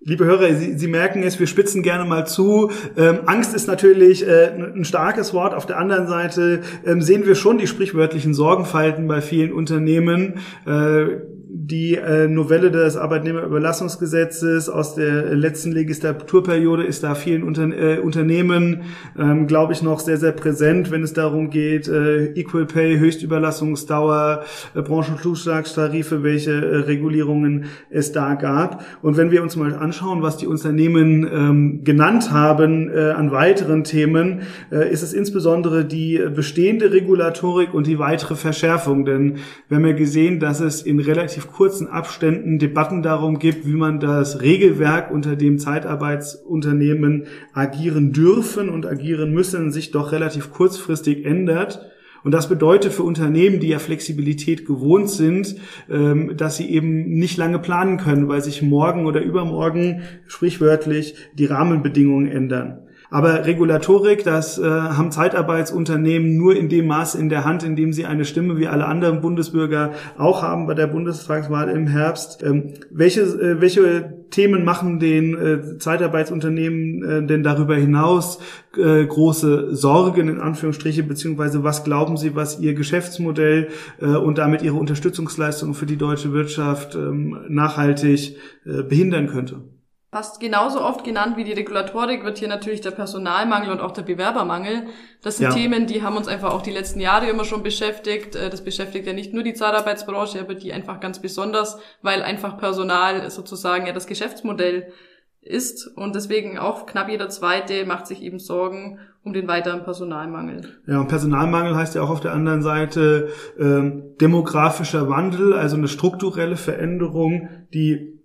Liebe Hörer, Sie, Sie merken es, wir spitzen gerne mal zu. Ähm, Angst ist natürlich äh, ein starkes Wort. Auf der anderen Seite ähm, sehen wir schon die sprichwörtlichen Sorgenfalten bei vielen Unternehmen. Äh, die äh, Novelle des Arbeitnehmerüberlassungsgesetzes aus der letzten Legislaturperiode ist da vielen Unter äh, Unternehmen, ähm, glaube ich, noch sehr, sehr präsent, wenn es darum geht, äh, Equal Pay, Höchstüberlassungsdauer, äh, Branchenzuschlagstarife, welche äh, Regulierungen es da gab. Und wenn wir uns mal anschauen, was die Unternehmen ähm, genannt haben äh, an weiteren Themen, äh, ist es insbesondere die bestehende Regulatorik und die weitere Verschärfung. Denn wir haben ja gesehen, dass es in relativ relativ kurzen Abständen Debatten darum gibt, wie man das Regelwerk, unter dem Zeitarbeitsunternehmen agieren dürfen und agieren müssen, sich doch relativ kurzfristig ändert. Und das bedeutet für Unternehmen, die ja Flexibilität gewohnt sind, ähm, dass sie eben nicht lange planen können, weil sich morgen oder übermorgen sprichwörtlich die Rahmenbedingungen ändern. Aber Regulatorik, das äh, haben Zeitarbeitsunternehmen nur in dem Maß in der Hand, in dem sie eine Stimme wie alle anderen Bundesbürger auch haben bei der Bundestagswahl im Herbst. Ähm, welche, äh, welche Themen machen den äh, Zeitarbeitsunternehmen äh, denn darüber hinaus äh, große Sorgen in Anführungsstriche, beziehungsweise was glauben Sie, was Ihr Geschäftsmodell äh, und damit Ihre Unterstützungsleistungen für die deutsche Wirtschaft ähm, nachhaltig äh, behindern könnte? Fast genauso oft genannt wie die Regulatorik wird hier natürlich der Personalmangel und auch der Bewerbermangel. Das sind ja. Themen, die haben uns einfach auch die letzten Jahre immer schon beschäftigt. Äh, das beschäftigt ja nicht nur die Zeitarbeitsbranche, aber die einfach ganz besonders, weil einfach Personal sozusagen ja das Geschäftsmodell ist und deswegen auch knapp jeder Zweite macht sich eben Sorgen um den weiteren Personalmangel. Ja, und Personalmangel heißt ja auch auf der anderen Seite ähm, demografischer Wandel, also eine strukturelle Veränderung, die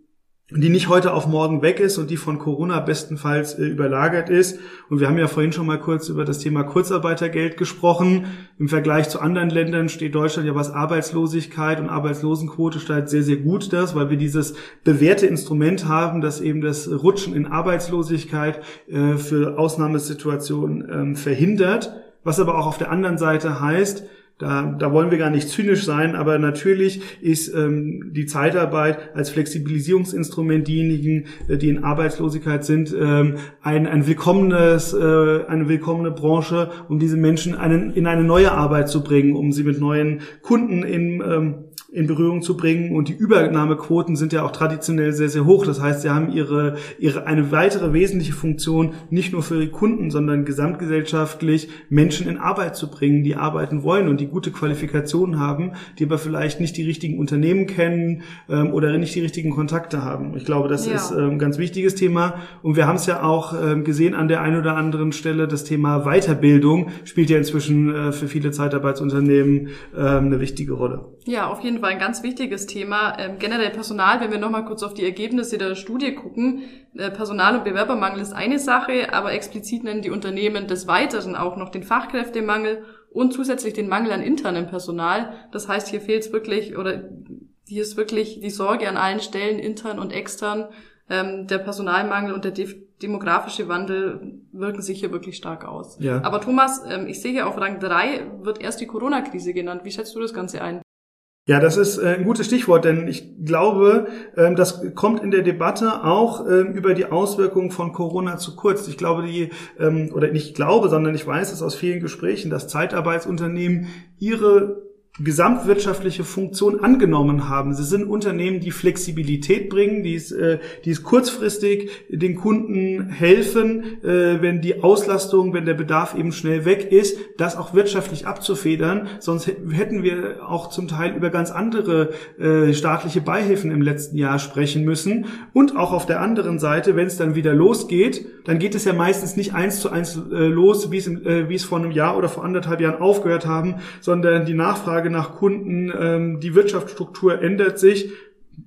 die nicht heute auf morgen weg ist und die von Corona bestenfalls äh, überlagert ist. Und wir haben ja vorhin schon mal kurz über das Thema Kurzarbeitergeld gesprochen. Im Vergleich zu anderen Ländern steht Deutschland ja was Arbeitslosigkeit und Arbeitslosenquote steht sehr, sehr gut das, weil wir dieses bewährte Instrument haben, das eben das Rutschen in Arbeitslosigkeit äh, für Ausnahmesituationen ähm, verhindert. Was aber auch auf der anderen Seite heißt, da, da wollen wir gar nicht zynisch sein, aber natürlich ist ähm, die Zeitarbeit als Flexibilisierungsinstrument diejenigen, äh, die in Arbeitslosigkeit sind, ähm, ein, ein willkommenes, äh, eine willkommene Branche, um diese Menschen einen, in eine neue Arbeit zu bringen, um sie mit neuen Kunden in ähm, in Berührung zu bringen. Und die Übernahmequoten sind ja auch traditionell sehr, sehr hoch. Das heißt, sie haben ihre, ihre eine weitere wesentliche Funktion, nicht nur für ihre Kunden, sondern gesamtgesellschaftlich Menschen in Arbeit zu bringen, die arbeiten wollen und die gute Qualifikationen haben, die aber vielleicht nicht die richtigen Unternehmen kennen ähm, oder nicht die richtigen Kontakte haben. Ich glaube, das ja. ist ähm, ein ganz wichtiges Thema. Und wir haben es ja auch ähm, gesehen an der einen oder anderen Stelle, das Thema Weiterbildung spielt ja inzwischen äh, für viele Zeitarbeitsunternehmen ähm, eine wichtige Rolle. Ja, auf jeden Fall. Fall ein ganz wichtiges Thema. Ähm, generell Personal, wenn wir nochmal kurz auf die Ergebnisse der Studie gucken, äh, Personal- und Bewerbermangel ist eine Sache, aber explizit nennen die Unternehmen des Weiteren auch noch den Fachkräftemangel und zusätzlich den Mangel an internem Personal. Das heißt, hier fehlt es wirklich oder hier ist wirklich die Sorge an allen Stellen, intern und extern. Ähm, der Personalmangel und der demografische Wandel wirken sich hier wirklich stark aus. Ja. Aber Thomas, ähm, ich sehe hier auf Rang 3 wird erst die Corona-Krise genannt. Wie schätzt du das Ganze ein? Ja, das ist äh, ein gutes Stichwort, denn ich glaube, ähm, das kommt in der Debatte auch ähm, über die Auswirkungen von Corona zu kurz. Ich glaube, die, ähm, oder nicht glaube, sondern ich weiß es aus vielen Gesprächen, dass Zeitarbeitsunternehmen ihre gesamtwirtschaftliche Funktion angenommen haben. Sie sind Unternehmen, die Flexibilität bringen, die es, äh, die es kurzfristig den Kunden helfen, äh, wenn die Auslastung, wenn der Bedarf eben schnell weg ist, das auch wirtschaftlich abzufedern. Sonst hätten wir auch zum Teil über ganz andere äh, staatliche Beihilfen im letzten Jahr sprechen müssen. Und auch auf der anderen Seite, wenn es dann wieder losgeht, dann geht es ja meistens nicht eins zu eins äh, los, wie es, äh, wie es vor einem Jahr oder vor anderthalb Jahren aufgehört haben, sondern die Nachfrage Nachfrage nach Kunden, ähm, die Wirtschaftsstruktur ändert sich.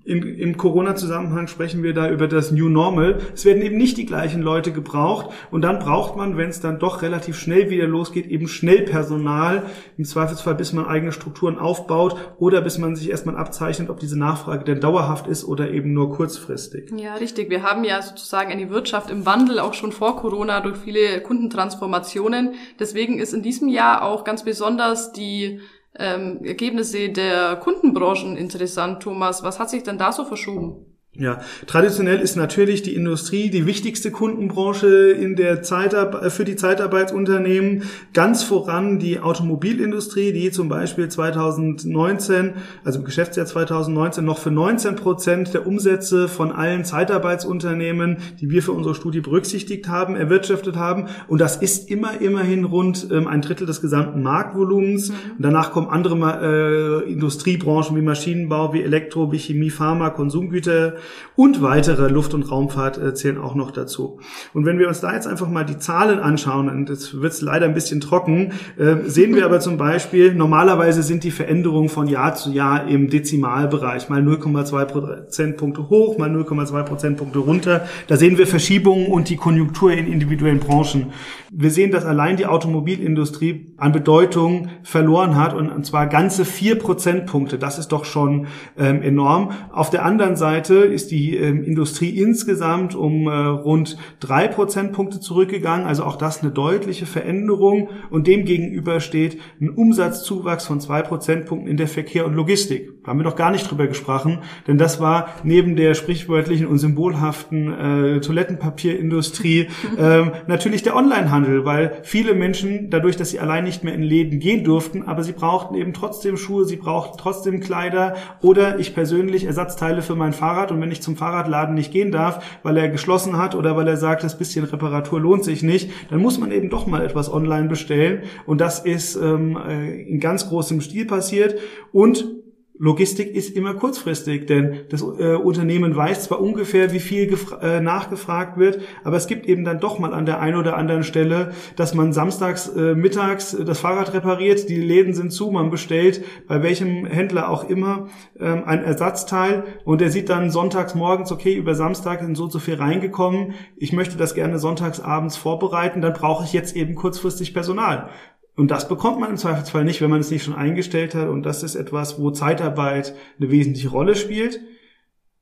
In, Im Corona-Zusammenhang sprechen wir da über das New Normal. Es werden eben nicht die gleichen Leute gebraucht und dann braucht man, wenn es dann doch relativ schnell wieder losgeht, eben schnell Personal, im Zweifelsfall bis man eigene Strukturen aufbaut oder bis man sich erstmal abzeichnet, ob diese Nachfrage denn dauerhaft ist oder eben nur kurzfristig. Ja, richtig. Wir haben ja sozusagen eine Wirtschaft im Wandel, auch schon vor Corona durch viele Kundentransformationen. Deswegen ist in diesem Jahr auch ganz besonders die ähm, Ergebnisse der Kundenbranchen interessant, Thomas. Was hat sich denn da so verschoben? Ja, traditionell ist natürlich die Industrie die wichtigste Kundenbranche in der Zeitab äh, für die Zeitarbeitsunternehmen. Ganz voran die Automobilindustrie, die zum Beispiel 2019, also im Geschäftsjahr 2019 noch für 19 Prozent der Umsätze von allen Zeitarbeitsunternehmen, die wir für unsere Studie berücksichtigt haben, erwirtschaftet haben. Und das ist immer, immerhin rund ähm, ein Drittel des gesamten Marktvolumens. Mhm. Und danach kommen andere äh, Industriebranchen wie Maschinenbau, wie Elektro, wie Chemie, Pharma, Konsumgüter, und weitere Luft- und Raumfahrt äh, zählen auch noch dazu. Und wenn wir uns da jetzt einfach mal die Zahlen anschauen, und jetzt wird es leider ein bisschen trocken, äh, sehen wir aber zum Beispiel, normalerweise sind die Veränderungen von Jahr zu Jahr im Dezimalbereich, mal 0,2 Prozentpunkte hoch, mal 0,2 Prozentpunkte runter. Da sehen wir Verschiebungen und die Konjunktur in individuellen Branchen. Wir sehen, dass allein die Automobilindustrie an Bedeutung verloren hat und, zwar ganze vier Prozentpunkte. Das ist doch schon ähm, enorm. Auf der anderen Seite ist die ähm, Industrie insgesamt um äh, rund drei Prozentpunkte zurückgegangen. Also auch das eine deutliche Veränderung. Und dem gegenüber steht ein Umsatzzuwachs von zwei Prozentpunkten in der Verkehr und Logistik. Da haben wir doch gar nicht drüber gesprochen, denn das war neben der sprichwörtlichen und symbolhaften äh, Toilettenpapierindustrie äh, natürlich der Onlinehandel, weil viele Menschen dadurch, dass sie allein nicht mehr in Läden gehen durften, aber sie brauchten eben trotzdem Schuhe, sie brauchten trotzdem Kleider oder ich persönlich Ersatzteile für mein Fahrrad und wenn ich zum Fahrradladen nicht gehen darf, weil er geschlossen hat oder weil er sagt, das bisschen Reparatur lohnt sich nicht, dann muss man eben doch mal etwas online bestellen. Und das ist ähm, äh, in ganz großem Stil passiert. Und Logistik ist immer kurzfristig, denn das äh, Unternehmen weiß zwar ungefähr, wie viel äh, nachgefragt wird, aber es gibt eben dann doch mal an der einen oder anderen Stelle, dass man samstags äh, mittags das Fahrrad repariert, die Läden sind zu, man bestellt bei welchem Händler auch immer ähm, ein Ersatzteil und der sieht dann sonntags morgens, okay, über Samstag sind so und so viel reingekommen, ich möchte das gerne sonntags abends vorbereiten, dann brauche ich jetzt eben kurzfristig Personal. Und das bekommt man im Zweifelsfall nicht, wenn man es nicht schon eingestellt hat. Und das ist etwas, wo Zeitarbeit eine wesentliche Rolle spielt.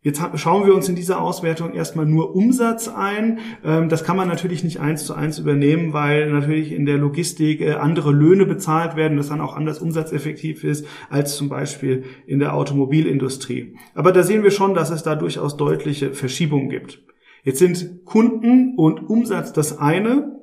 Jetzt schauen wir uns in dieser Auswertung erstmal nur Umsatz ein. Ähm, das kann man natürlich nicht eins zu eins übernehmen, weil natürlich in der Logistik äh, andere Löhne bezahlt werden, das dann auch anders umsatzeffektiv ist als zum Beispiel in der Automobilindustrie. Aber da sehen wir schon, dass es da durchaus deutliche Verschiebungen gibt. Jetzt sind Kunden und Umsatz das eine.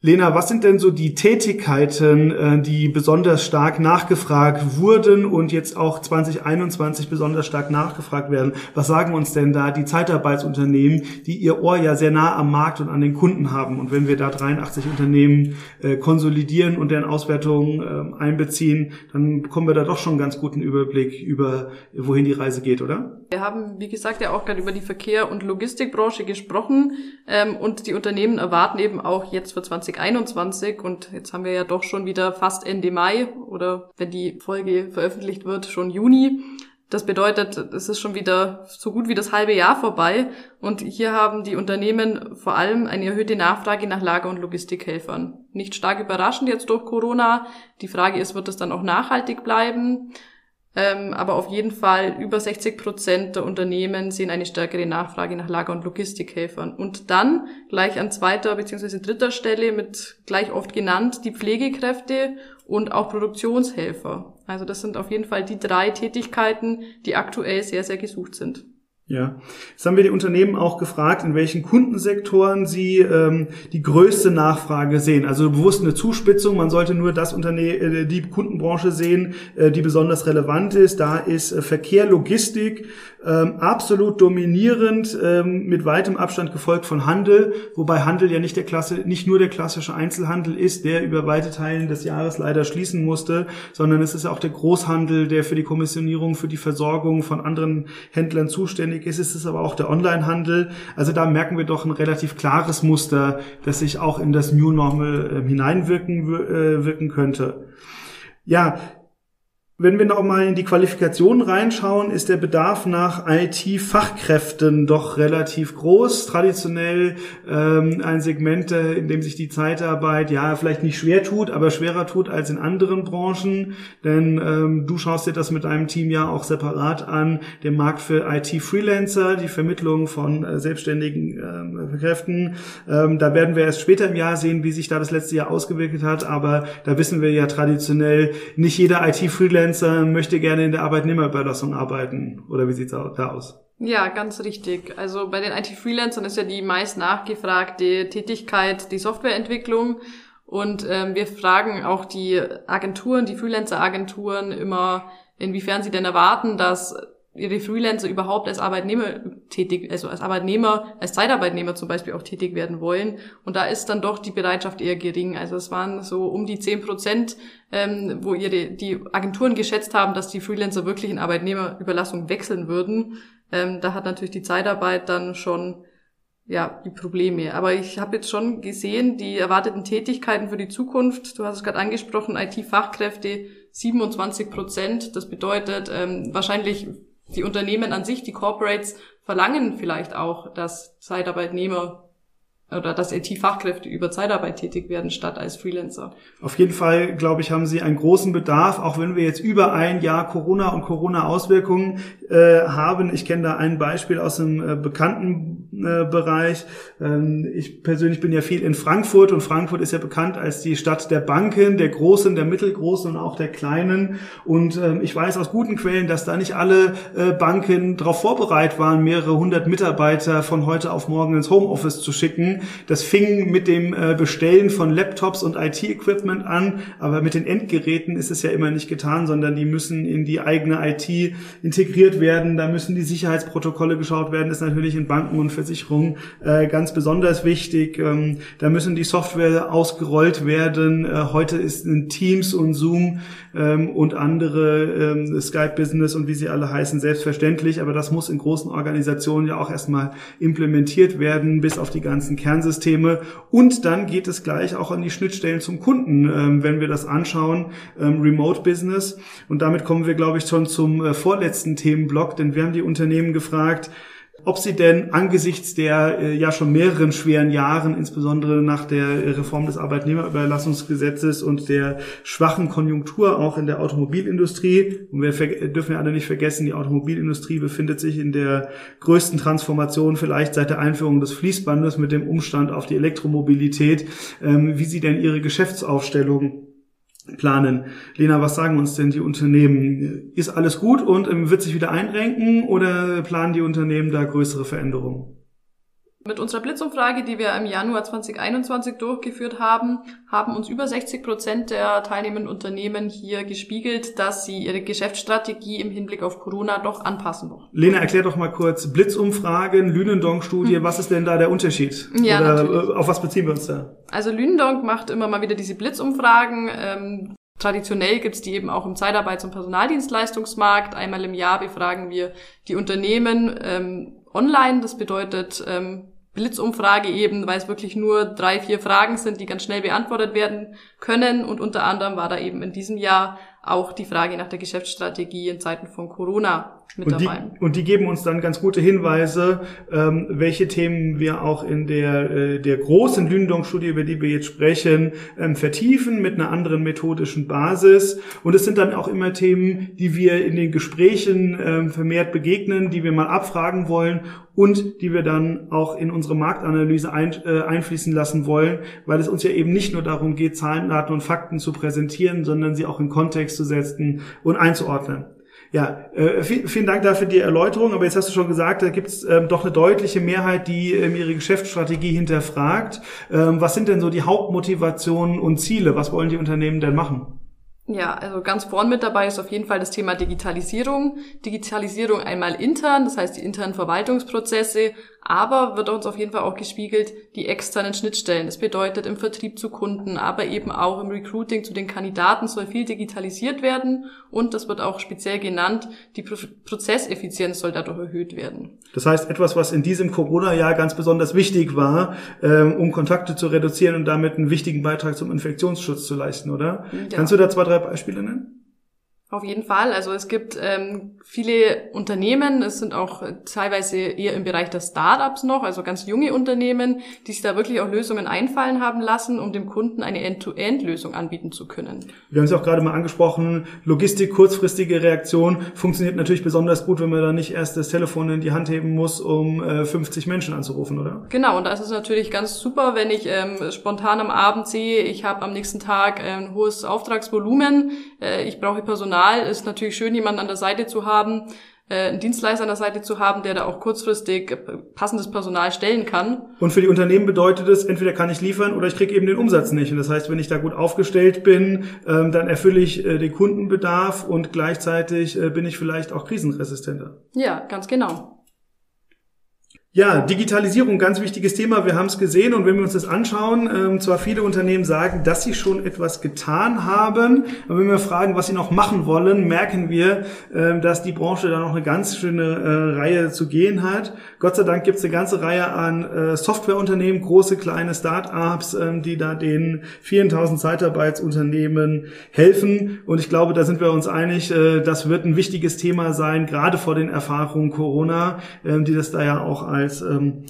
Lena, was sind denn so die Tätigkeiten, äh, die besonders stark nachgefragt wurden und jetzt auch 2021 besonders stark nachgefragt werden? Was sagen uns denn da die Zeitarbeitsunternehmen, die ihr Ohr ja sehr nah am Markt und an den Kunden haben? Und wenn wir da 83 Unternehmen äh, konsolidieren und deren Auswertungen ähm, einbeziehen, dann bekommen wir da doch schon einen ganz guten Überblick über, wohin die Reise geht, oder? Wir haben, wie gesagt, ja auch gerade über die Verkehr- und Logistikbranche gesprochen ähm, und die Unternehmen erwarten eben auch jetzt für 20 2021 und jetzt haben wir ja doch schon wieder fast Ende Mai oder wenn die Folge veröffentlicht wird, schon Juni. Das bedeutet, es ist schon wieder so gut wie das halbe Jahr vorbei und hier haben die Unternehmen vor allem eine erhöhte Nachfrage nach Lager- und Logistikhelfern. Nicht stark überraschend jetzt durch Corona. Die Frage ist, wird es dann auch nachhaltig bleiben? Ähm, aber auf jeden Fall über 60 Prozent der Unternehmen sehen eine stärkere Nachfrage nach Lager- und Logistikhelfern. Und dann gleich an zweiter bzw. dritter Stelle mit gleich oft genannt die Pflegekräfte und auch Produktionshelfer. Also das sind auf jeden Fall die drei Tätigkeiten, die aktuell sehr, sehr gesucht sind. Ja, jetzt haben wir die Unternehmen auch gefragt, in welchen Kundensektoren sie ähm, die größte Nachfrage sehen. Also bewusst eine Zuspitzung. Man sollte nur das Unternehmen, äh, die Kundenbranche sehen, äh, die besonders relevant ist. Da ist äh, Verkehr, Logistik ähm, absolut dominierend, ähm, mit weitem Abstand gefolgt von Handel, wobei Handel ja nicht der Klasse, nicht nur der klassische Einzelhandel ist, der über weite Teilen des Jahres leider schließen musste, sondern es ist auch der Großhandel, der für die Kommissionierung, für die Versorgung von anderen Händlern zuständig notwendig ist, ist es aber auch der Onlinehandel. Also da merken wir doch ein relativ klares Muster, das sich auch in das New Normal äh, hineinwirken äh, wirken könnte. Ja, wenn wir noch mal in die Qualifikation reinschauen, ist der Bedarf nach IT-Fachkräften doch relativ groß. Traditionell ähm, ein Segment, äh, in dem sich die Zeitarbeit ja vielleicht nicht schwer tut, aber schwerer tut als in anderen Branchen. Denn ähm, du schaust dir das mit deinem Team ja auch separat an, den Markt für IT-Freelancer, die Vermittlung von äh, selbstständigen äh, Kräften. Ähm, da werden wir erst später im Jahr sehen, wie sich da das letzte Jahr ausgewirkt hat. Aber da wissen wir ja traditionell, nicht jeder IT-Freelancer Freelancer möchte gerne in der Arbeitnehmerüberlassung arbeiten. Oder wie sieht's da aus? Ja, ganz richtig. Also bei den IT-Freelancern ist ja die meist nachgefragte Tätigkeit die Softwareentwicklung. Und ähm, wir fragen auch die Agenturen, die Freelancer-Agenturen immer, inwiefern sie denn erwarten, dass ihre Freelancer überhaupt als Arbeitnehmer tätig, also als Arbeitnehmer, als Zeitarbeitnehmer zum Beispiel auch tätig werden wollen. Und da ist dann doch die Bereitschaft eher gering. Also es waren so um die zehn Prozent, ähm, wo ihre die Agenturen geschätzt haben, dass die Freelancer wirklich in Arbeitnehmerüberlassung wechseln würden. Ähm, da hat natürlich die Zeitarbeit dann schon ja, die Probleme. Aber ich habe jetzt schon gesehen, die erwarteten Tätigkeiten für die Zukunft, du hast es gerade angesprochen, IT-Fachkräfte 27 Prozent. Das bedeutet ähm, wahrscheinlich die Unternehmen an sich, die Corporates, verlangen vielleicht auch, dass Zeitarbeitnehmer oder dass IT-Fachkräfte über Zeitarbeit tätig werden statt als Freelancer. Auf jeden Fall, glaube ich, haben sie einen großen Bedarf, auch wenn wir jetzt über ein Jahr Corona und Corona-Auswirkungen äh, haben. Ich kenne da ein Beispiel aus einem äh, bekannten Bereich. Ähm, ich persönlich bin ja viel in Frankfurt und Frankfurt ist ja bekannt als die Stadt der Banken, der großen, der mittelgroßen und auch der kleinen. Und ähm, ich weiß aus guten Quellen, dass da nicht alle äh, Banken darauf vorbereitet waren, mehrere hundert Mitarbeiter von heute auf morgen ins Homeoffice zu schicken das fing mit dem äh, Bestellen von Laptops und IT-Equipment an, aber mit den Endgeräten ist es ja immer nicht getan, sondern die müssen in die eigene IT integriert werden. Da müssen die Sicherheitsprotokolle geschaut werden. Das ist natürlich in Banken und Versicherungen äh, ganz besonders wichtig. Ähm, da müssen die Software ausgerollt werden. Äh, heute ist in Teams und Zoom ähm, und andere ähm, Skype Business und wie sie alle heißen selbstverständlich, aber das muss in großen Organisationen ja auch erstmal implementiert werden, bis auf die ganzen Kernsysteme. Und dann geht es gleich auch an die Schnittstellen zum Kunden, ähm, wenn wir das anschauen, ähm, Remote Business. Und damit kommen wir, glaube ich, schon zum äh, vorletzten Themenblock, denn wir haben die Unternehmen gefragt, ob sie denn angesichts der äh, ja schon mehreren schweren Jahren, insbesondere nach der Reform des Arbeitnehmerüberlassungsgesetzes und der schwachen Konjunktur auch in der Automobilindustrie, und wir dürfen ja alle nicht vergessen, die Automobilindustrie befindet sich in der größten Transformation vielleicht seit der Einführung des Fließbandes mit dem Umstand auf die Elektromobilität, ähm, wie sie denn ihre Geschäftsaufstellung planen. Lena, was sagen uns denn die Unternehmen? Ist alles gut und ähm, wird sich wieder einrenken oder planen die Unternehmen da größere Veränderungen? Mit unserer Blitzumfrage, die wir im Januar 2021 durchgeführt haben, haben uns über 60 Prozent der teilnehmenden Unternehmen hier gespiegelt, dass sie ihre Geschäftsstrategie im Hinblick auf Corona doch anpassen wollen. Lena, erklär doch mal kurz Blitzumfragen, Lünendonk-Studie, hm. was ist denn da der Unterschied? Ja, Oder natürlich. Äh, auf was beziehen wir uns da? Also Lünendonk macht immer mal wieder diese Blitzumfragen. Ähm, Traditionell gibt's die eben auch im Zeitarbeits- und Personaldienstleistungsmarkt. Einmal im Jahr befragen wir die Unternehmen ähm, online. Das bedeutet, ähm, Blitzumfrage eben, weil es wirklich nur drei, vier Fragen sind, die ganz schnell beantwortet werden können. Und unter anderem war da eben in diesem Jahr auch die Frage nach der Geschäftsstrategie in Zeiten von Corona mit und dabei. Die, und die geben uns dann ganz gute Hinweise, ähm, welche Themen wir auch in der, äh, der großen Lündong-Studie, über die wir jetzt sprechen, ähm, vertiefen mit einer anderen methodischen Basis. Und es sind dann auch immer Themen, die wir in den Gesprächen ähm, vermehrt begegnen, die wir mal abfragen wollen und die wir dann auch in unsere Marktanalyse ein, äh, einfließen lassen wollen, weil es uns ja eben nicht nur darum geht, Zahlen, Daten und Fakten zu präsentieren, sondern sie auch in Kontext zu setzen und einzuordnen. Ja, äh, vielen Dank dafür die Erläuterung. Aber jetzt hast du schon gesagt, da gibt es ähm, doch eine deutliche Mehrheit, die ähm, ihre Geschäftsstrategie hinterfragt. Ähm, was sind denn so die Hauptmotivationen und Ziele? Was wollen die Unternehmen denn machen? Ja, also ganz vorn mit dabei ist auf jeden Fall das Thema Digitalisierung. Digitalisierung einmal intern, das heißt die internen Verwaltungsprozesse, aber wird uns auf jeden Fall auch gespiegelt die externen Schnittstellen. Das bedeutet im Vertrieb zu Kunden, aber eben auch im Recruiting zu den Kandidaten soll viel digitalisiert werden und das wird auch speziell genannt, die Prozesseffizienz soll dadurch erhöht werden. Das heißt, etwas, was in diesem Corona-Jahr ganz besonders wichtig war, ähm, um Kontakte zu reduzieren und damit einen wichtigen Beitrag zum Infektionsschutz zu leisten, oder? Ja. Kannst du da zwei, drei Beispiele nennen? Auf jeden Fall. Also es gibt ähm, viele Unternehmen, es sind auch teilweise eher im Bereich der Startups noch, also ganz junge Unternehmen, die sich da wirklich auch Lösungen einfallen haben lassen, um dem Kunden eine End-to-End-Lösung anbieten zu können. Wir haben es auch gerade mal angesprochen, Logistik, kurzfristige Reaktion funktioniert natürlich besonders gut, wenn man da nicht erst das Telefon in die Hand heben muss, um äh, 50 Menschen anzurufen, oder? Genau, und da ist es natürlich ganz super, wenn ich ähm, spontan am Abend sehe, ich habe am nächsten Tag ein hohes Auftragsvolumen, äh, ich brauche Personal Personal ist natürlich schön, jemanden an der Seite zu haben, äh, einen Dienstleister an der Seite zu haben, der da auch kurzfristig passendes Personal stellen kann. Und für die Unternehmen bedeutet es, entweder kann ich liefern oder ich kriege eben den Umsatz nicht. Und das heißt, wenn ich da gut aufgestellt bin, ähm, dann erfülle ich äh, den Kundenbedarf und gleichzeitig äh, bin ich vielleicht auch krisenresistenter. Ja, ganz genau. Ja, Digitalisierung, ganz wichtiges Thema. Wir haben es gesehen und wenn wir uns das anschauen, ähm, zwar viele Unternehmen sagen, dass sie schon etwas getan haben, aber wenn wir fragen, was sie noch machen wollen, merken wir, äh, dass die Branche da noch eine ganz schöne äh, Reihe zu gehen hat. Gott sei Dank gibt es eine ganze Reihe an äh, Softwareunternehmen, große, kleine Start-ups, äh, die da den 4000 Zeitarbeitsunternehmen helfen. Und ich glaube, da sind wir uns einig, äh, das wird ein wichtiges Thema sein, gerade vor den Erfahrungen Corona, äh, die das da ja auch als als ähm,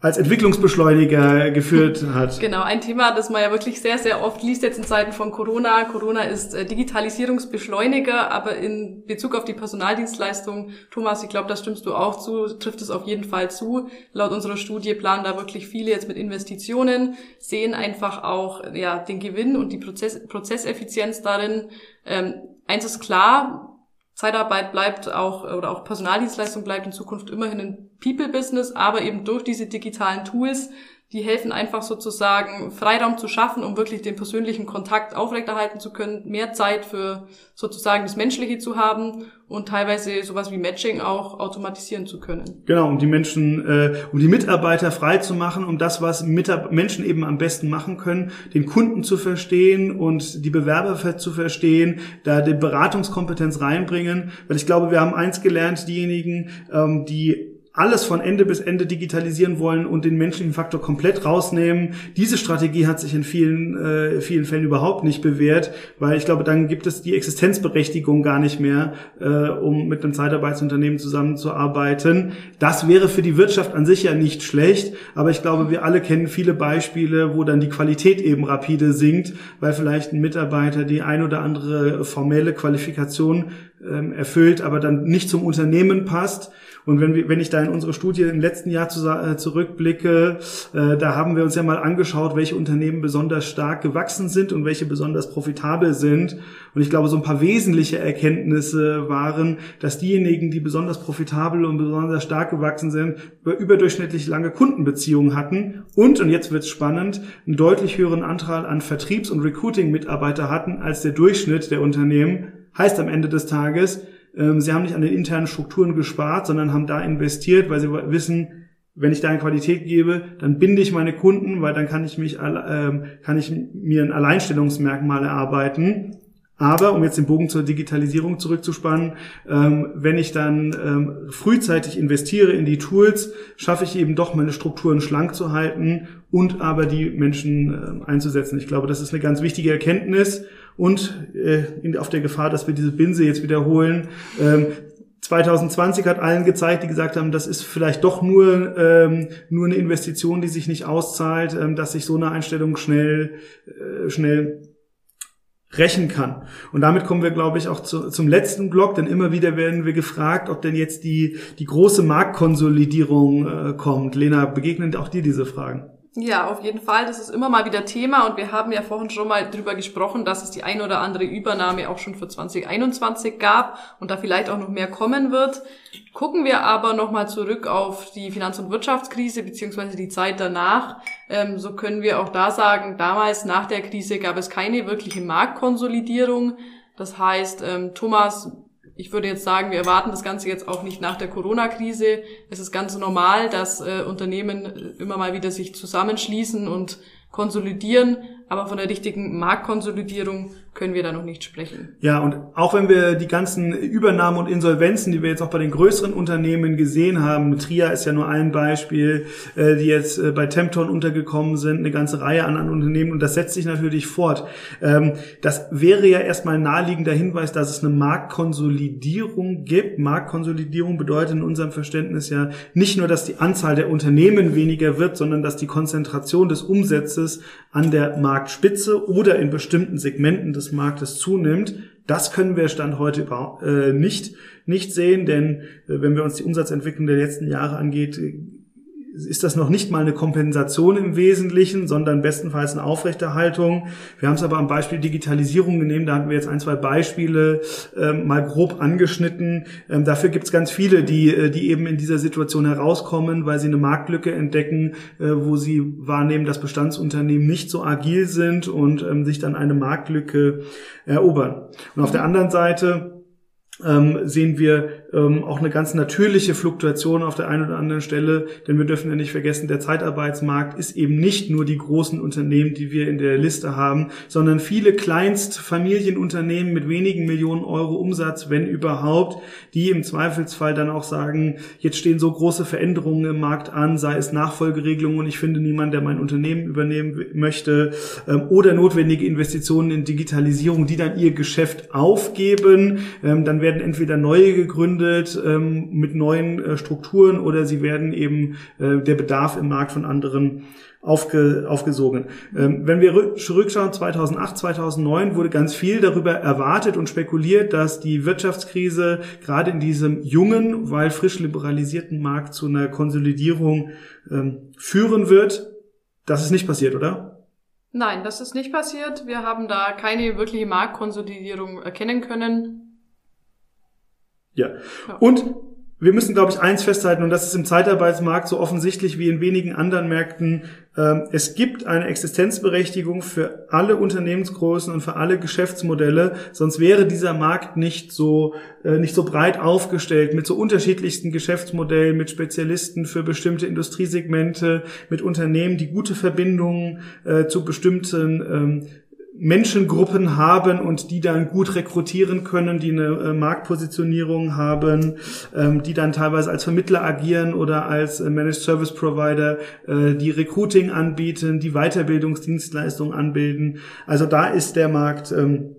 als Entwicklungsbeschleuniger geführt hat. Genau, ein Thema, das man ja wirklich sehr, sehr oft liest jetzt in Zeiten von Corona. Corona ist äh, Digitalisierungsbeschleuniger, aber in Bezug auf die Personaldienstleistung, Thomas, ich glaube, da stimmst du auch zu, trifft es auf jeden Fall zu. Laut unserer Studie planen da wirklich viele jetzt mit Investitionen, sehen einfach auch ja den Gewinn und die Prozess, Prozesseffizienz darin. Ähm, eins ist klar, Zeitarbeit bleibt auch oder auch Personaldienstleistung bleibt in Zukunft immerhin ein People-Business, aber eben durch diese digitalen Tools die helfen einfach sozusagen Freiraum zu schaffen, um wirklich den persönlichen Kontakt aufrechterhalten zu können, mehr Zeit für sozusagen das Menschliche zu haben und teilweise sowas wie Matching auch automatisieren zu können. Genau, um die Menschen, äh, um die Mitarbeiter frei zu machen, um das, was Mitab Menschen eben am besten machen können, den Kunden zu verstehen und die Bewerber zu verstehen, da die Beratungskompetenz reinbringen, weil ich glaube, wir haben eins gelernt, diejenigen, ähm, die alles von Ende bis Ende digitalisieren wollen und den menschlichen Faktor komplett rausnehmen. Diese Strategie hat sich in vielen, äh, vielen Fällen überhaupt nicht bewährt, weil ich glaube, dann gibt es die Existenzberechtigung gar nicht mehr, äh, um mit einem Zeitarbeitsunternehmen zusammenzuarbeiten. Das wäre für die Wirtschaft an sich ja nicht schlecht, aber ich glaube, wir alle kennen viele Beispiele, wo dann die Qualität eben rapide sinkt, weil vielleicht ein Mitarbeiter die ein oder andere formelle Qualifikation ähm, erfüllt, aber dann nicht zum Unternehmen passt. Und wenn, wir, wenn ich da in unsere Studie im letzten Jahr zu, äh, zurückblicke, äh, da haben wir uns ja mal angeschaut, welche Unternehmen besonders stark gewachsen sind und welche besonders profitabel sind. Und ich glaube, so ein paar wesentliche Erkenntnisse waren, dass diejenigen, die besonders profitabel und besonders stark gewachsen sind, überdurchschnittlich lange Kundenbeziehungen hatten und, und jetzt wird's spannend, einen deutlich höheren Anteil an Vertriebs- und Recruiting-Mitarbeiter hatten als der Durchschnitt der Unternehmen. Heißt am Ende des Tages, sie haben nicht an den internen Strukturen gespart, sondern haben da investiert, weil sie wissen, wenn ich da eine Qualität gebe, dann binde ich meine Kunden, weil dann kann ich mich, ähm, kann ich mir ein Alleinstellungsmerkmal erarbeiten. Aber, um jetzt den Bogen zur Digitalisierung zurückzuspannen, ähm, wenn ich dann ähm, frühzeitig investiere in die Tools, schaffe ich eben doch meine Strukturen schlank zu halten und aber die Menschen einzusetzen. Ich glaube, das ist eine ganz wichtige Erkenntnis und äh, in, auf der Gefahr, dass wir diese Binse jetzt wiederholen. Ähm, 2020 hat allen gezeigt, die gesagt haben, das ist vielleicht doch nur, ähm, nur eine Investition, die sich nicht auszahlt, ähm, dass sich so eine Einstellung schnell, äh, schnell rächen kann. Und damit kommen wir, glaube ich, auch zu, zum letzten Block, denn immer wieder werden wir gefragt, ob denn jetzt die, die große Marktkonsolidierung äh, kommt. Lena, begegnen auch dir diese Fragen? Ja, auf jeden Fall. Das ist immer mal wieder Thema und wir haben ja vorhin schon mal drüber gesprochen, dass es die ein oder andere Übernahme auch schon für 2021 gab und da vielleicht auch noch mehr kommen wird. Gucken wir aber nochmal zurück auf die Finanz- und Wirtschaftskrise beziehungsweise die Zeit danach. Ähm, so können wir auch da sagen, damals nach der Krise gab es keine wirkliche Marktkonsolidierung. Das heißt, ähm, Thomas, ich würde jetzt sagen, wir erwarten das Ganze jetzt auch nicht nach der Corona-Krise. Es ist ganz normal, dass äh, Unternehmen immer mal wieder sich zusammenschließen und konsolidieren, aber von der richtigen Marktkonsolidierung können wir da noch nicht sprechen. Ja, und auch wenn wir die ganzen Übernahmen und Insolvenzen, die wir jetzt auch bei den größeren Unternehmen gesehen haben, Tria ist ja nur ein Beispiel, äh, die jetzt äh, bei Tempton untergekommen sind, eine ganze Reihe an, an Unternehmen und das setzt sich natürlich fort. Ähm, das wäre ja erstmal ein naheliegender Hinweis, dass es eine Marktkonsolidierung gibt. Marktkonsolidierung bedeutet in unserem Verständnis ja nicht nur, dass die Anzahl der Unternehmen weniger wird, sondern dass die Konzentration des Umsatzes an der Marktspitze oder in bestimmten Segmenten des Marktes zunimmt. Das können wir Stand heute äh, nicht, nicht sehen, denn äh, wenn wir uns die Umsatzentwicklung der letzten Jahre angeht, ist das noch nicht mal eine Kompensation im Wesentlichen, sondern bestenfalls eine Aufrechterhaltung. Wir haben es aber am Beispiel Digitalisierung genommen, da hatten wir jetzt ein, zwei Beispiele ähm, mal grob angeschnitten. Ähm, dafür gibt es ganz viele, die, äh, die eben in dieser Situation herauskommen, weil sie eine Marktlücke entdecken, äh, wo sie wahrnehmen, dass Bestandsunternehmen nicht so agil sind und ähm, sich dann eine Marktlücke erobern. Und auf der anderen Seite ähm, sehen wir ähm, auch eine ganz natürliche Fluktuation auf der einen oder anderen Stelle, denn wir dürfen ja nicht vergessen, der Zeitarbeitsmarkt ist eben nicht nur die großen Unternehmen, die wir in der Liste haben, sondern viele Kleinstfamilienunternehmen mit wenigen Millionen Euro Umsatz, wenn überhaupt, die im Zweifelsfall dann auch sagen, jetzt stehen so große Veränderungen im Markt an, sei es Nachfolgeregelungen und ich finde niemand, der mein Unternehmen übernehmen möchte, ähm, oder notwendige Investitionen in Digitalisierung, die dann ihr Geschäft aufgeben, ähm, dann werden entweder neue gegründet ähm, mit neuen äh, Strukturen oder sie werden eben äh, der Bedarf im Markt von anderen aufge, aufgesogen. Ähm, wenn wir zurückschauen, 2008, 2009 wurde ganz viel darüber erwartet und spekuliert, dass die Wirtschaftskrise gerade in diesem jungen, weil frisch liberalisierten Markt zu einer Konsolidierung ähm, führen wird. Das ist nicht passiert, oder? Nein, das ist nicht passiert. Wir haben da keine wirkliche Marktkonsolidierung erkennen können. Ja. Und wir müssen, glaube ich, eins festhalten, und das ist im Zeitarbeitsmarkt so offensichtlich wie in wenigen anderen Märkten. Ähm, es gibt eine Existenzberechtigung für alle Unternehmensgrößen und für alle Geschäftsmodelle, sonst wäre dieser Markt nicht so, äh, nicht so breit aufgestellt mit so unterschiedlichsten Geschäftsmodellen, mit Spezialisten für bestimmte Industriesegmente, mit Unternehmen, die gute Verbindungen äh, zu bestimmten ähm, Menschengruppen haben und die dann gut rekrutieren können, die eine äh, Marktpositionierung haben, ähm, die dann teilweise als Vermittler agieren oder als äh, Managed Service Provider, äh, die Recruiting anbieten, die Weiterbildungsdienstleistungen anbilden. Also da ist der Markt ähm,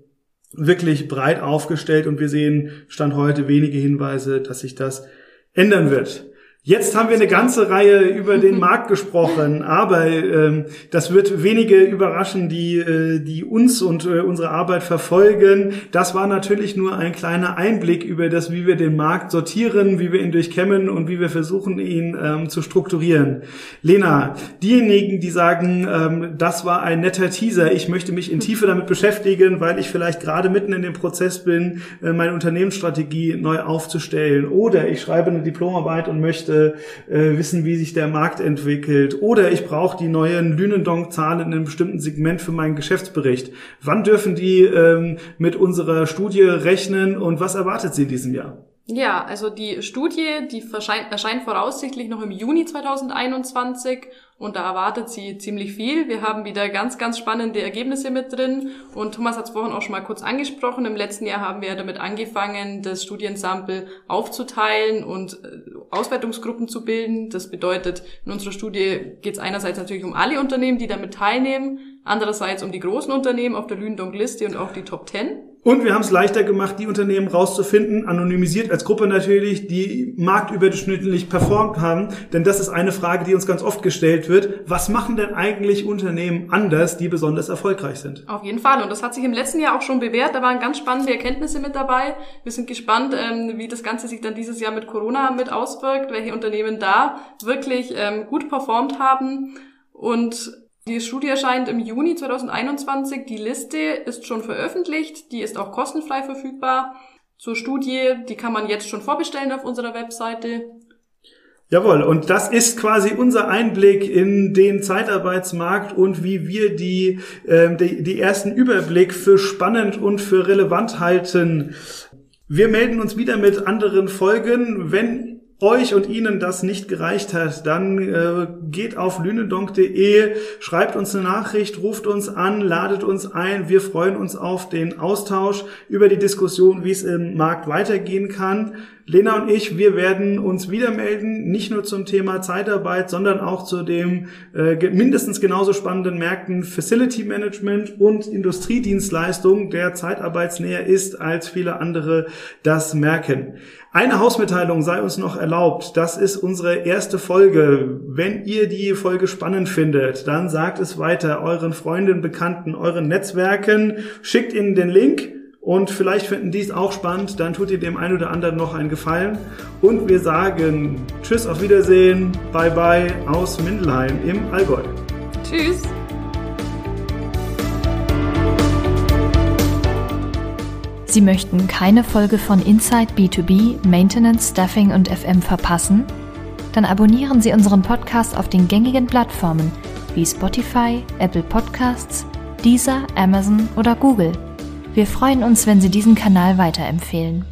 wirklich breit aufgestellt und wir sehen Stand heute wenige Hinweise, dass sich das ändern wird. Jetzt haben wir eine ganze Reihe über den Markt gesprochen, aber ähm, das wird wenige überraschen, die, äh, die uns und äh, unsere Arbeit verfolgen. Das war natürlich nur ein kleiner Einblick über das, wie wir den Markt sortieren, wie wir ihn durchkämmen und wie wir versuchen, ihn ähm, zu strukturieren. Lena, diejenigen, die sagen, ähm, das war ein netter Teaser, ich möchte mich in Tiefe damit beschäftigen, weil ich vielleicht gerade mitten in dem Prozess bin, äh, meine Unternehmensstrategie neu aufzustellen oder ich schreibe eine Diplomarbeit und möchte möchte äh, wissen, wie sich der Markt entwickelt. Oder ich brauche die neuen Lünendonk-Zahlen in einem bestimmten Segment für meinen Geschäftsbericht. Wann dürfen die ähm, mit unserer Studie rechnen und was erwartet sie in diesem Jahr? Ja, also die Studie, die erscheint voraussichtlich noch im Juni 2021 und da erwartet sie ziemlich viel. Wir haben wieder ganz, ganz spannende Ergebnisse mit drin und Thomas hat es vorhin auch schon mal kurz angesprochen. Im letzten Jahr haben wir damit angefangen, das Studiensample aufzuteilen und äh, Auswertungsgruppen zu bilden. Das bedeutet, in unserer Studie geht es einerseits natürlich um alle Unternehmen, die damit teilnehmen, andererseits um die großen Unternehmen auf der Lündong-Liste und auch die Top 10. Und wir haben es leichter gemacht, die Unternehmen rauszufinden, anonymisiert als Gruppe natürlich, die marktüberdurchschnittlich performt haben. Denn das ist eine Frage, die uns ganz oft gestellt wird. Was machen denn eigentlich Unternehmen anders, die besonders erfolgreich sind? Auf jeden Fall. Und das hat sich im letzten Jahr auch schon bewährt. Da waren ganz spannende Erkenntnisse mit dabei. Wir sind gespannt, ähm, wie das Ganze sich dann dieses Jahr mit Corona mit auswirkt, welche Unternehmen da wirklich ähm, gut performt haben. Und die Studie erscheint im Juni 2021. Die Liste ist schon veröffentlicht. Die ist auch kostenfrei verfügbar. Zur Studie, die kann man jetzt schon vorbestellen auf unserer Webseite. Jawohl, und das ist quasi unser Einblick in den Zeitarbeitsmarkt und wie wir die, äh, die, die ersten Überblick für spannend und für relevant halten. Wir melden uns wieder mit anderen Folgen. Wenn euch und Ihnen das nicht gereicht hat, dann äh, geht auf lünedonk.de, schreibt uns eine Nachricht, ruft uns an, ladet uns ein. Wir freuen uns auf den Austausch über die Diskussion, wie es im Markt weitergehen kann. Lena und ich, wir werden uns wieder melden, nicht nur zum Thema Zeitarbeit, sondern auch zu dem äh, mindestens genauso spannenden Märkten Facility Management und Industriedienstleistung, der zeitarbeitsnäher ist, als viele andere das merken. Eine Hausmitteilung sei uns noch erlaubt. Das ist unsere erste Folge. Wenn ihr die Folge spannend findet, dann sagt es weiter euren Freunden, Bekannten, euren Netzwerken. Schickt ihnen den Link und vielleicht finden die es auch spannend. Dann tut ihr dem einen oder anderen noch einen Gefallen. Und wir sagen Tschüss, auf Wiedersehen, bye bye aus Mindelheim im Allgäu. Tschüss. Sie möchten keine Folge von Inside B2B, Maintenance, Staffing und FM verpassen? Dann abonnieren Sie unseren Podcast auf den gängigen Plattformen wie Spotify, Apple Podcasts, Deezer, Amazon oder Google. Wir freuen uns, wenn Sie diesen Kanal weiterempfehlen.